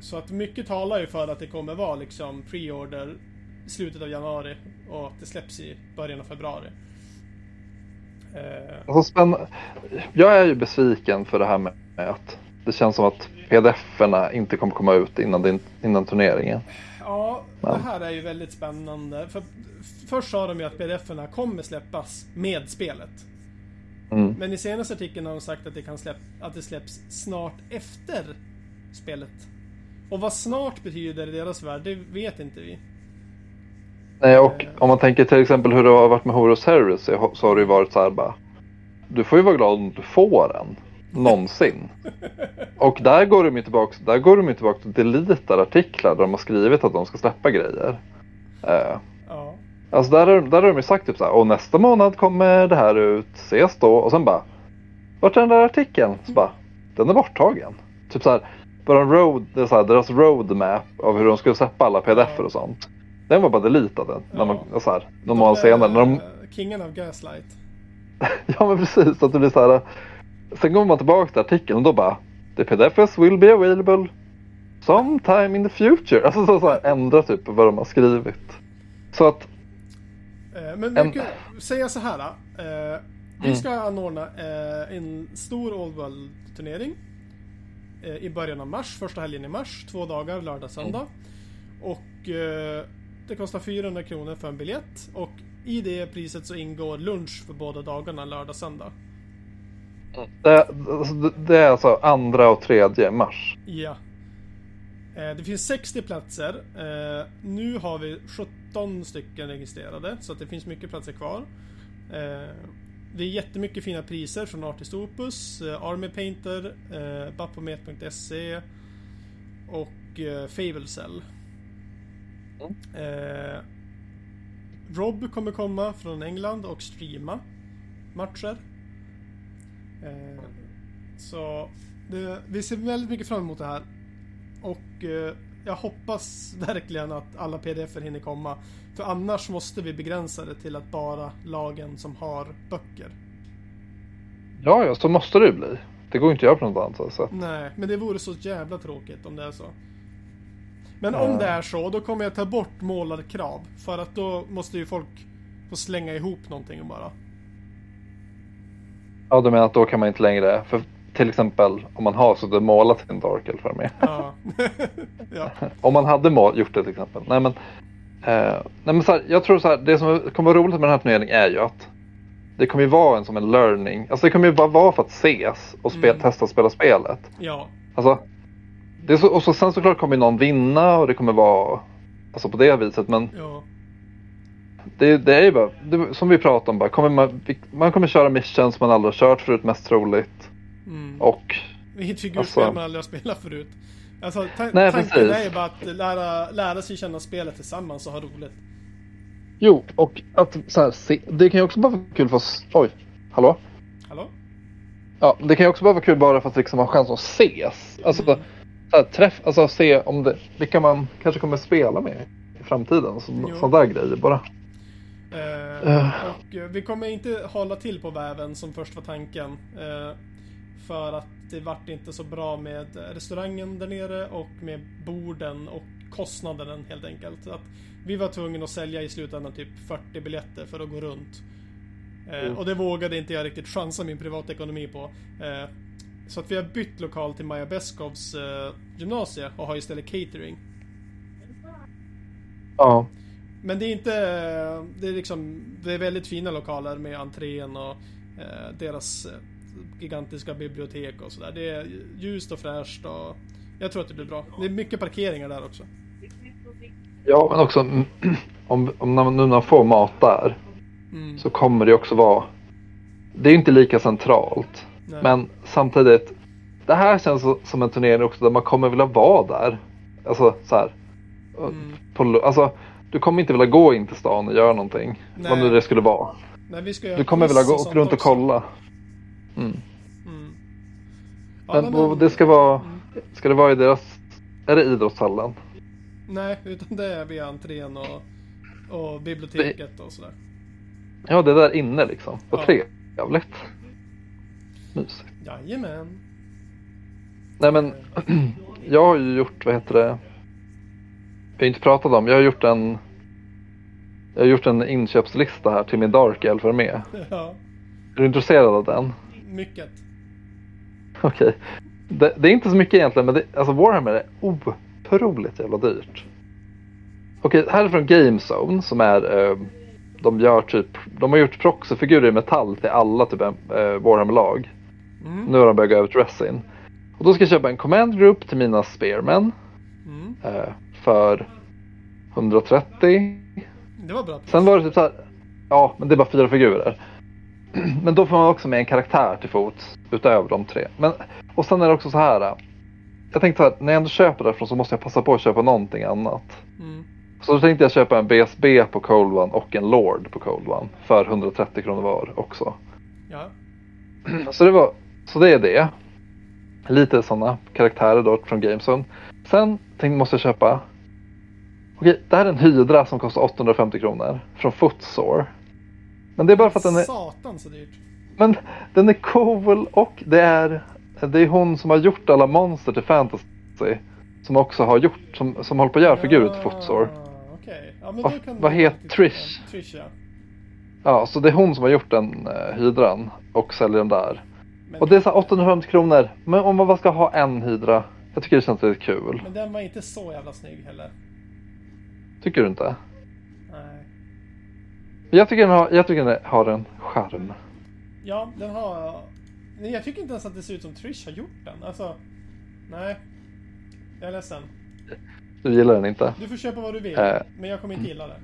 Så att mycket talar ju för att det kommer vara liksom pre-order i slutet av januari och att det släpps i början av februari. Eh, Alltså, spänn... Jag är ju besviken för det här med att det känns som att pdf-erna inte kommer komma ut innan, din, innan turneringen. Ja, Ja. det här är ju väldigt spännande. För först sa de ju att pdf-erna kommer släppas med spelet. Mm. Men i senaste artikeln har de sagt att det, kan släpp, att det släpps snart efter spelet. Och vad snart betyder i deras värld, det vet inte vi. Nej, och om man tänker till exempel hur det har varit med Horus Heresy så har det ju varit så här bara. Du får ju vara glad om du får den. Någonsin. Och där går de ju tillbaka, där går de ju tillbaka och deletar artiklar där de har skrivit att de ska släppa grejer. Ja. alltså där, där har de ju sagt typ så här, och nästa månad kommer det här ut, ses då. Och sen bara, vart är den där artikeln? Så bara, den är borttagen. Typ så här, bara road, det är så här, deras roadmap av hur de skulle släppa alla pdf-er och sånt. Den var bara deletad när man, så här, någon månad senare. När de, eh, Kingen av Gaslight. ja men precis, att det blir så här. Sen går man tillbaka till artikeln och då bara, the pdfs will be available sometime in the future. Alltså så, så här, ändra typ vad de har skrivit. Så att, Eh, Men En- vi kan säga så här. Eh, vi Mm. ska anordna eh, en stor Old World-turnering. Eh, I början av mars, första helgen i mars. Två dagar, lördag, söndag. Och eh, det kostar 400 kronor för en biljett. Och i det priset så ingår lunch för båda dagarna, lördag, söndag. det, alltså, det- det är alltså andra och tredje mars. Ja. Eh, Det finns 60 platser. Eh, Nu har vi 17 stycken registrerade, så att det finns mycket platser kvar. Det är jättemycket fina priser från Artist Opus, eh, Army Painter, eh, Baphomet.se och eh, Fablecell. Eh, Rob kommer komma från England och streama matcher. Eh, så det, vi ser väldigt mycket fram emot det här. Och eh, jag hoppas verkligen att alla pdf hinner komma. För annars måste vi begränsa det till att bara lagen som har böcker. Ja, ja, så måste det ju bli. Det går inte att göra på något annat sätt. Nej, men det vore så jävla tråkigt om det är så. Men om det är så, då kommer jag ta bort målarkrav. För att då måste ju folk få slänga ihop någonting bara. Ja, du menar att då kan man inte längre, för till exempel om man har suttit och målat en Dark Elf armé. Ja. ja. Om man hade gjort det till exempel. Nej men, eh, nej, men så här, jag tror så här, det som kommer vara roligt med den här turneringen är ju att det kommer ju vara en som en learning. Alltså det kommer ju bara vara för att ses och spe- Mm. testa att spela spelet. ja. Alltså, det är så, och så, sen såklart kommer någon vinna och det kommer vara alltså på det viset. Men Ja. det, det är ju bara, det, som vi pratade om, bara, kommer man, man kommer köra missions man aldrig har kört förut mest troligt. Mm. Och ett figurspel Alltså- man aldrig har spelat förut. Alltså, ta- Nej, tanken precis. är bara att lära, lära sig känna spelet tillsammans och ha roligt. jo, och att så här, se, det kan ju också bara vara kul för oss. Oj, hallå? Hallå? Ja, det kan ju också bara vara kul bara för att liksom ha chans att ses. Alltså, Mm. så här, träff, alltså se om det, vilka man kanske kommer spela med i framtiden. Sådana där grejer bara. Eh, Eh. Och vi kommer inte hålla till på väven som först var tanken. Eh, För att det vart inte så bra med restaurangen där nere och med borden och kostnaden helt enkelt. Att vi var tvungna att sälja i slutändan typ 40 biljetter för att gå runt. Eh, Mm. Och det vågade inte jag riktigt chansa min privatekonomi på. Eh, så att vi har bytt lokal till Maja Beskovs eh, gymnasie och har istället catering. Ja. Men det är inte... Det är liksom... Det är väldigt fina lokaler med entrén och eh, deras eh, gigantiska bibliotek och sådär. Det är ljust och fräscht och... Jag tror att det blir bra. Det är mycket parkeringar där också. Ja, men också om, om man, nu när man får mat där Mm. så kommer det också vara. Det är inte lika centralt. Nej. Men samtidigt. Det här känns som en turnering också där man kommer vilja vara där. Alltså så här. Mm. På, alltså, du kommer inte vilja gå in till stan och göra någonting. Vad Nej. nu det skulle vara. Nej, vi ska göra Du kommer vilja gå runt och också. kolla. Mm. Mm. Ja, Men, men- det ska vara. Mm. Ska det vara i deras. Är det idrottshallen? Nej, utan det är via entrén och, och biblioteket och sådär. Ja, det är där inne liksom. Vad Ja. trevligt. Mysigt. Jajamän. Nej men. Jag har ju gjort, vad heter det? Jag har inte pratat om. Jag har gjort en. Jag har gjort en inköpslista här till min Dark Elf med. Ja, Är du intresserad av den? Mycket. Okej. Det, det är inte så mycket egentligen men det, alltså Warhammer är otroligt jävla dyrt. Okej, här är från Gamezone som är eh, de gör typ, de har gjort proxyfigurer i metall till alla typ eh, Warhammer-lag. Mm. Nu har de börjat gå över till resin. Och då ska jag köpa en command group till mina spearmen Mm. eh, för 130. Det var bra. Sen var det typ så här, ja men det är bara fyra figurer. Men då får man också med en karaktär till fots utöver de tre. Men, och sen är det också så här. Jag tänkte så här, när jag ändå köper därifrån så måste jag passa på att köpa någonting annat. Mm. Så då tänkte jag köpa en BSB på Cold One och en Lord på Cold One för 130 kronor var också. Ja. Så det var, så det är det. Lite sådana karaktärer då från Gamezone. Sen tänkte måste jag köpa. Okej, det här är en hydra som kostar 850 kronor från Footsore. Men det är bara för att den är, Satan så dyrt. men den är cool och det är, det är hon som har gjort alla monster till fantasy. Som också har gjort, som, som håller på att göra figurer till Footsore. Okej. Ja, men Vad- heter Trish? Trish ja. Ja, så det är hon som har gjort den uh, hydran och säljer den där. Men, Och det är så här 850 kronor. Men om man bara ska ha en hydra. Jag tycker det känns lite kul. men den var inte så jävla snygg heller. Tycker du inte? Jag tycker den har, jag tycker den har en charm. Ja, den har... Nej, jag tycker inte ens att det ser ut som Trish har gjort den. Alltså... Nej. Jag är ledsen. Du gillar den inte? Du får köpa vad du vill. Eh. Men jag kommer inte gilla det.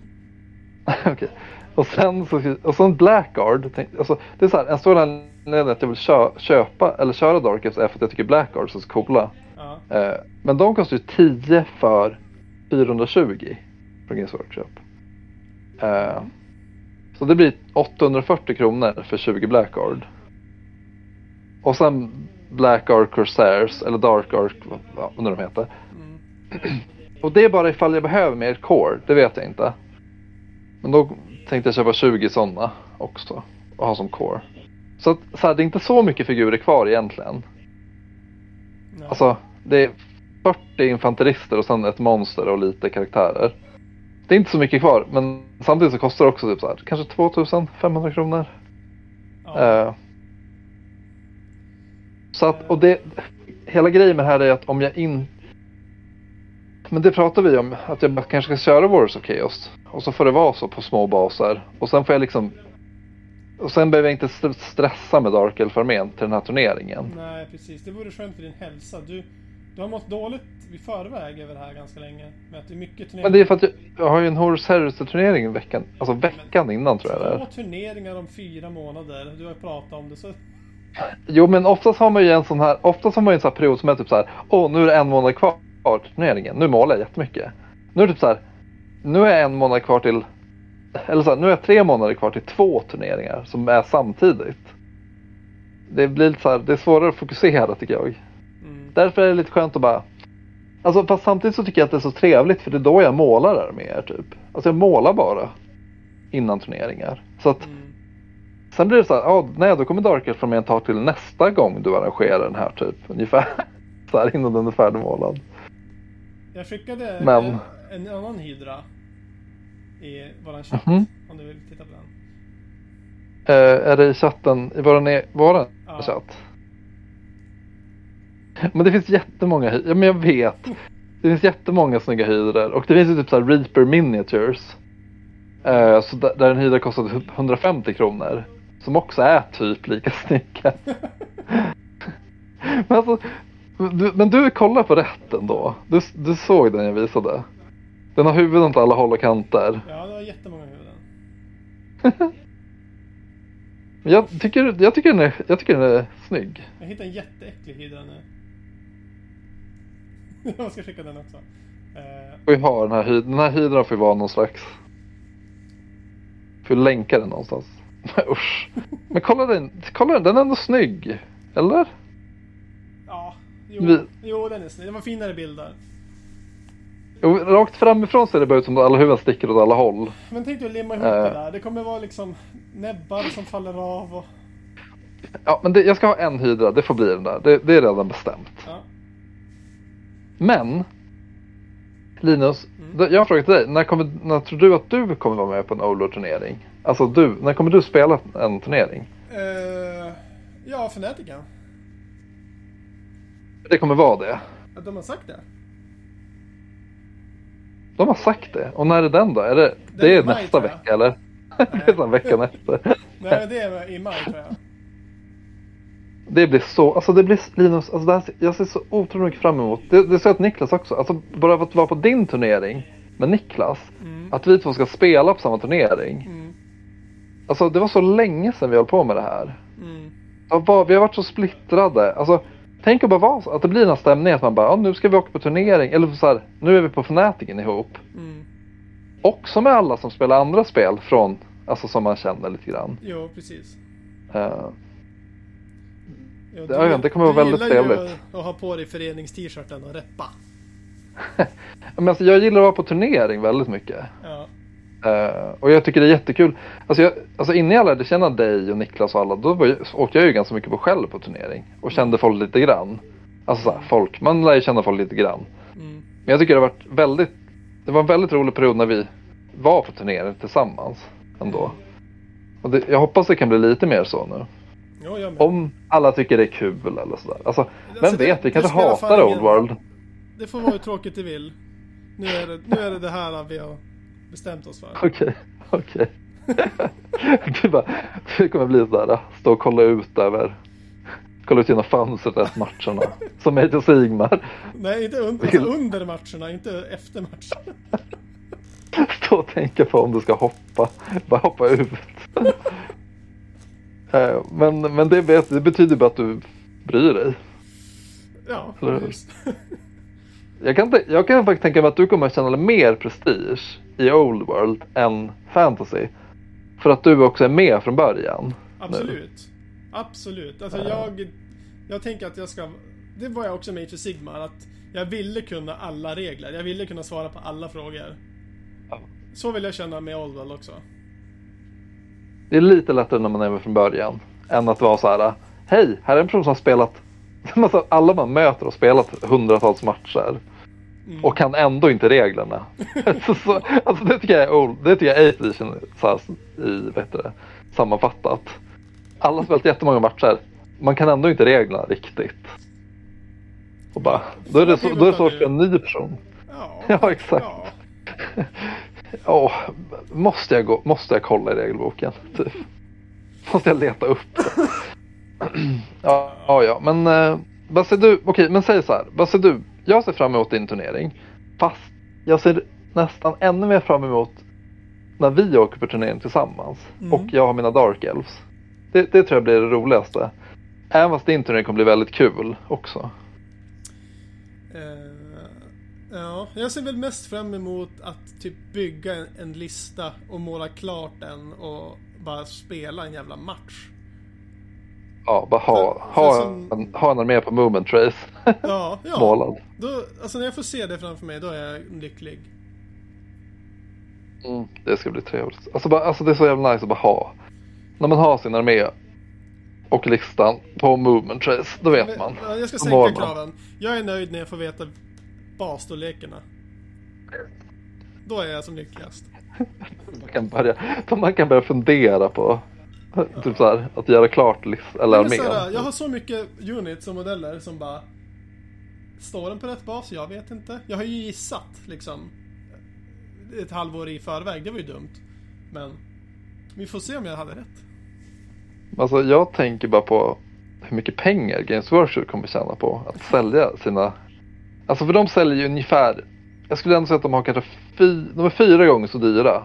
Okej. Och sen så, och så en Blackguard. Tänk, alltså, det är så här, en stor anledning att jag vill kö, köpa eller köra Darkest är för att jag tycker Blackguards är så coola. Ja. Eh, men de kostar ju 10 för 420 från Games Workshop. Eh, så det blir 840 kronor för 20 Blackguard. Och sen Blackguard Corsairs eller Dark Ark, vad vad nu de heter. Mm. Och det är bara ifall jag behöver mer core, det vet jag inte. Men då tänkte jag köpa 20 sådana också och ha som core. Så, att, så här, det är inte så mycket figurer kvar egentligen. Nej. Alltså, det är 40 infanterister och sen ett monster och lite karaktärer. Det är inte så mycket kvar, men samtidigt så kostar det också typ så här, kanske 2500 kronor. ja. Eh, så att, och det, hela grejen med det här är att om jag in... Men det pratar vi om, att jag kanske ska köra Wars of Chaos. Och så får det vara så på små baser. Och sen får jag liksom... Och sen behöver jag inte st- stressa med Dark Elf-armén till den här turneringen. Nej, precis. Det vore skönt för din hälsa. Du, du har mått dåligt i förväg över det här ganska länge. Med att det är mycket turneringar. Men det är för att jag, jag har ju en Horus Heresy-turnering veckan, alltså veckan innan tror jag det Två är. turneringar om fyra månader. Du har pratat om det. Så... Jo men oftast har man ju en sån här, oftast har man ju en sån här period som är typ så här. Åh nu är det en månad kvar till turneringen. Nu målar jag jättemycket. Nu är det typ så här. Nu är en månad kvar till, eller så här, nu är tre månader kvar till två turneringar som är samtidigt. Det blir lite så här, det är svårare att fokusera tycker jag. Mm. Därför är det lite skönt att bara Alltså fast samtidigt så tycker jag att det är så trevligt för det är då jag målar arméer typ. Alltså jag målar bara innan turneringar. Så att Mm. sen blir det så här, ja, nej då kommer Dark Elf från mig ett tag till nästa gång du arrangerar den här typ. Ungefär så här innan den är färdigmålad. Jag skickade Men- en, annan hydra i våran chatt. Mhm. Om du vill titta på den. Eh, är det i chatten, i våran, e- våran Ja. chatt? Men det finns jättemånga, hy- ja men jag vet. Det finns jättemånga snygga hydror och det finns ju typ så Reaper Miniatures. Eh, så där, där en hydra kostar typ 150 kronor. Som också är typ lika snygga. men alltså, du, men du kollar på rätten då. Du, du såg den jag visade. Den har huvuden på alla håll och kanter. Ja, det var jättemånga huvuden. Jag tycker, jag tycker, den, är, jag tycker den är snygg. Jag hittade en jätteäcklig hydra nu. jag ska skicka den också. Eh, Får ju ha den här hydran. Den här hydran får ju vara någon slags... Får länka den någonstans. Usch. Men kolla den, kolla den, den är ändå snygg. Eller? ja, jo, Vi- jo, den är snygg. Det var finare bilder. Jo, rakt framifrån ser det bara ut som att alla huvuden sticker åt alla håll. Men tänk dig att limma ihop Eh. det där. Det kommer vara liksom näbbar som faller av och... Ja, men det, jag ska ha en hydra, det får bli den där. Det, det är redan bestämt. Ja. Men Linus, Mm. jag har frågat dig. När, kommer, när tror du att du kommer vara med på en Olo-turnering? Alltså du, när kommer du spela en turnering? Eh, ja, Fnatica. Det kommer vara det. Att de har sagt det. De har sagt det. Och när är den då? Är det, Den det är är maj, nästa vecka eller? det är sen veckan efter. Nej, det är i maj tror jag. Det blir så, alltså det blir Linus, alltså det här, ser- jag ser så otroligt mycket fram emot. Det, det säger att Niklas också, alltså bara att vara på din turnering med Niklas. Mm. Att vi två ska spela på samma turnering. Mm. Alltså det var så länge sedan vi höll på med det här. Mm. Ja, vad- Vi har varit så splittrade. Alltså, tänk att bara vara så, att det blir den här stämningen att man bara, ja, nu ska vi åka på turnering. Eller så här, nu är vi på Fnaticen ihop. Mm. Också med alla som spelar andra spel från, alltså som man känner lite grann. Jo, precis. Eh, Ja, ja, det kommer vara väldigt Du trevligt. att, att ha på dig förenings-t-shirten och reppa. men alltså, jag gillar att vara på turnering väldigt mycket. Ja. Eh, och jag tycker det är jättekul. Alltså, jag, alltså innan jag lärde känna dig och Niklas och alla, då var jag, åkte jag ju ganska mycket på själv på turnering. Och kände folk lite grann. Alltså så här, folk, man lär ju känna folk lite grann. Mm. Men jag tycker det har varit väldigt, det var en väldigt rolig period när vi var på turnering tillsammans ändå. Och det, jag hoppas det kan bli lite mer så nu. Med. Om alla tycker det är kul eller sådär. Alltså, vem Alltså, det- vet, vi kanske hatar Old World. Det får vara hur tråkigt det vill. Nu är det nu är det, det här vi har bestämt oss för. Okej, okej. Du bara, det kommer bli sådär, stå och kolla ut över, kolla ut genom fönstret efter matcherna. Som Age Sigmar. Nej, inte under, alltså under matcherna, inte efter matcherna. Stå och tänka på om du ska hoppa. Bara hoppa ut. Eh, men men det, vet, det betyder bara att du bryr dig. Ja, just. Jag kan, jag kan faktiskt tänka mig att du kommer att känna mer prestige i Old World än Fantasy. För att du också är med från början. Absolut. Absolut. Alltså jag, jag tänker att jag ska... Det var jag också med i för Sigmar, att jag ville kunna alla regler. Jag ville kunna svara på alla frågor. Ja. Så vill jag känna med Oldwell också. Det är lite lättare när man är med från början. Än att vara så här. Hej, här är en person som har spelat. Alltså, alla man möter har spelat hundratals matcher. Mm. Och kan ändå inte reglerna. så, så, alltså det tycker jag är old, det tycker jag är 8 edition så här, i, vet du, sammanfattat. Alla har spelat jättemånga matcher. Man kan ändå inte reglerna riktigt. Och bara, då är det, så, då är det svårt för en ny person. Ja, Ja, exakt. Ja. Åh, måste jag, gå, måste jag kolla i regelboken? Typ. Måste jag leta upp det? ja, ja, ja, men eh, vad ser du? Okej, men säg så här. Vad ser du? Jag ser fram emot din turnering. Fast jag ser nästan ännu mer fram emot när vi åker på turnering tillsammans. Mm. Och jag har mina Dark Elves. Det, det tror jag blir det roligaste. Även fast din turnering kommer bli väldigt kul också. Ja, jag ser väl mest fram emot att typ bygga en, en lista och måla klart den och bara spela en jävla match. Ja, bara ha, För- för ha, som- en, ha en armé på Movement Trace Ja, ja. målad. Då, alltså när jag får se det framför mig, då är jag lycklig. Mm, det ska bli trevligt. Alltså, bara, alltså det är så jävla nice att bara ha. när man har sin armé och listan på movement trace, då vet man. Ja, Jag ska sänka kraven. Jag är nöjd när jag får veta basstorlekarna. Då är jag som lyckligast. Man kan börja, man kan börja fundera på typ så här, att göra klart eller armén. jag har så mycket units och modeller som bara... Står den på rätt bas? Jag vet inte. Jag har ju gissat liksom. Ett halvår i förväg, det var ju dumt. Men vi får se om jag hade rätt. Alltså jag tänker bara på hur mycket pengar Games Workshop kommer tjäna på att sälja sina... Alltså för de säljer ju ungefär, jag skulle ändå säga att de har kanske fy... de är fyra gånger så dyra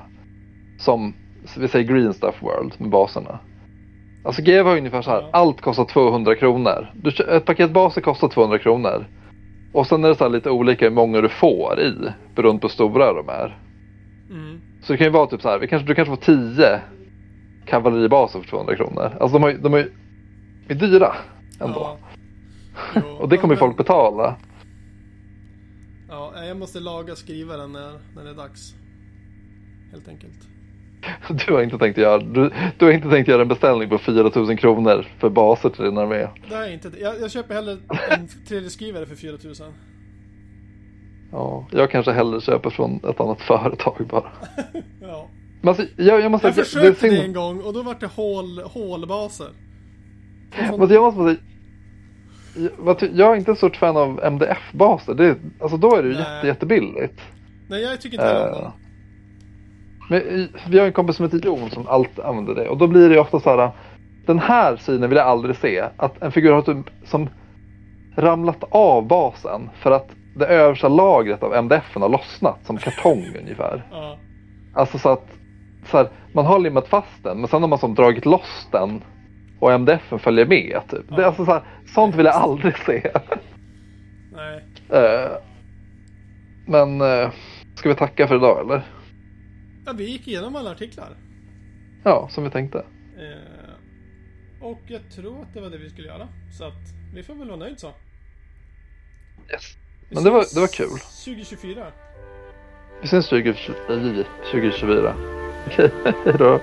som vi säger Green Stuff World med baserna. Alltså GW har ungefär så här, allt kostar 200 kronor. Du, ett paket baser kostar 200 kronor. Och sen är det så lite olika hur många du får i beroende på hur stora de är. Mm. Så det kan ju vara typ så här, vi kanske, du kanske får 10 kavalleribaser för 200 kronor. Alltså de, har, de är, ju- är dyra ändå. Ja. Jo, Och det kommer ju folk betala. Nej, jag måste laga skrivaren när, när det är dags. Helt enkelt. Du har inte tänkt göra, du, du har inte tänkt göra en beställning på 4000 kronor för baser till din armé. Det har jag inte. Jag, jag köper hellre en 3D-skrivare för 4000. Ja, jag kanske hellre köper från ett annat företag bara. Ja. Men alltså, jag, jag måste Jag försökte det, synd- en gång och då var det hål, hålbaser. Men jag måste säga, jag, är inte ett stort fan av MDF-baser. Det, alltså då är det ju jätte, jättebilligt. Nej, jag tycker inte heller Eh, dem. Men i- vi har en kompis som heter Jon som alltid använder det och då blir det ju ofta så här. Den här synen vill jag aldrig se. Att en figur har typ som ramlat av basen för att det översta lagret av MDF har lossnat som kartong ungefär. Ja. Alltså så att så här, man har limmat fast den men sen har man som dragit loss den och MDF följer med. Typ. Det är Ja. alltså så här, sånt vill jag aldrig se. Nej. Eh, men eh, ska vi tacka för idag eller? Ja, vi gick igenom alla artiklar. Ja, som vi tänkte. Eh, och jag tror att det var det vi skulle göra. Så att vi får väl vara nöjd så. Yes. Vi Men det var, det var kul. 2024. Vi syns 20, 2024. Okej, hej då.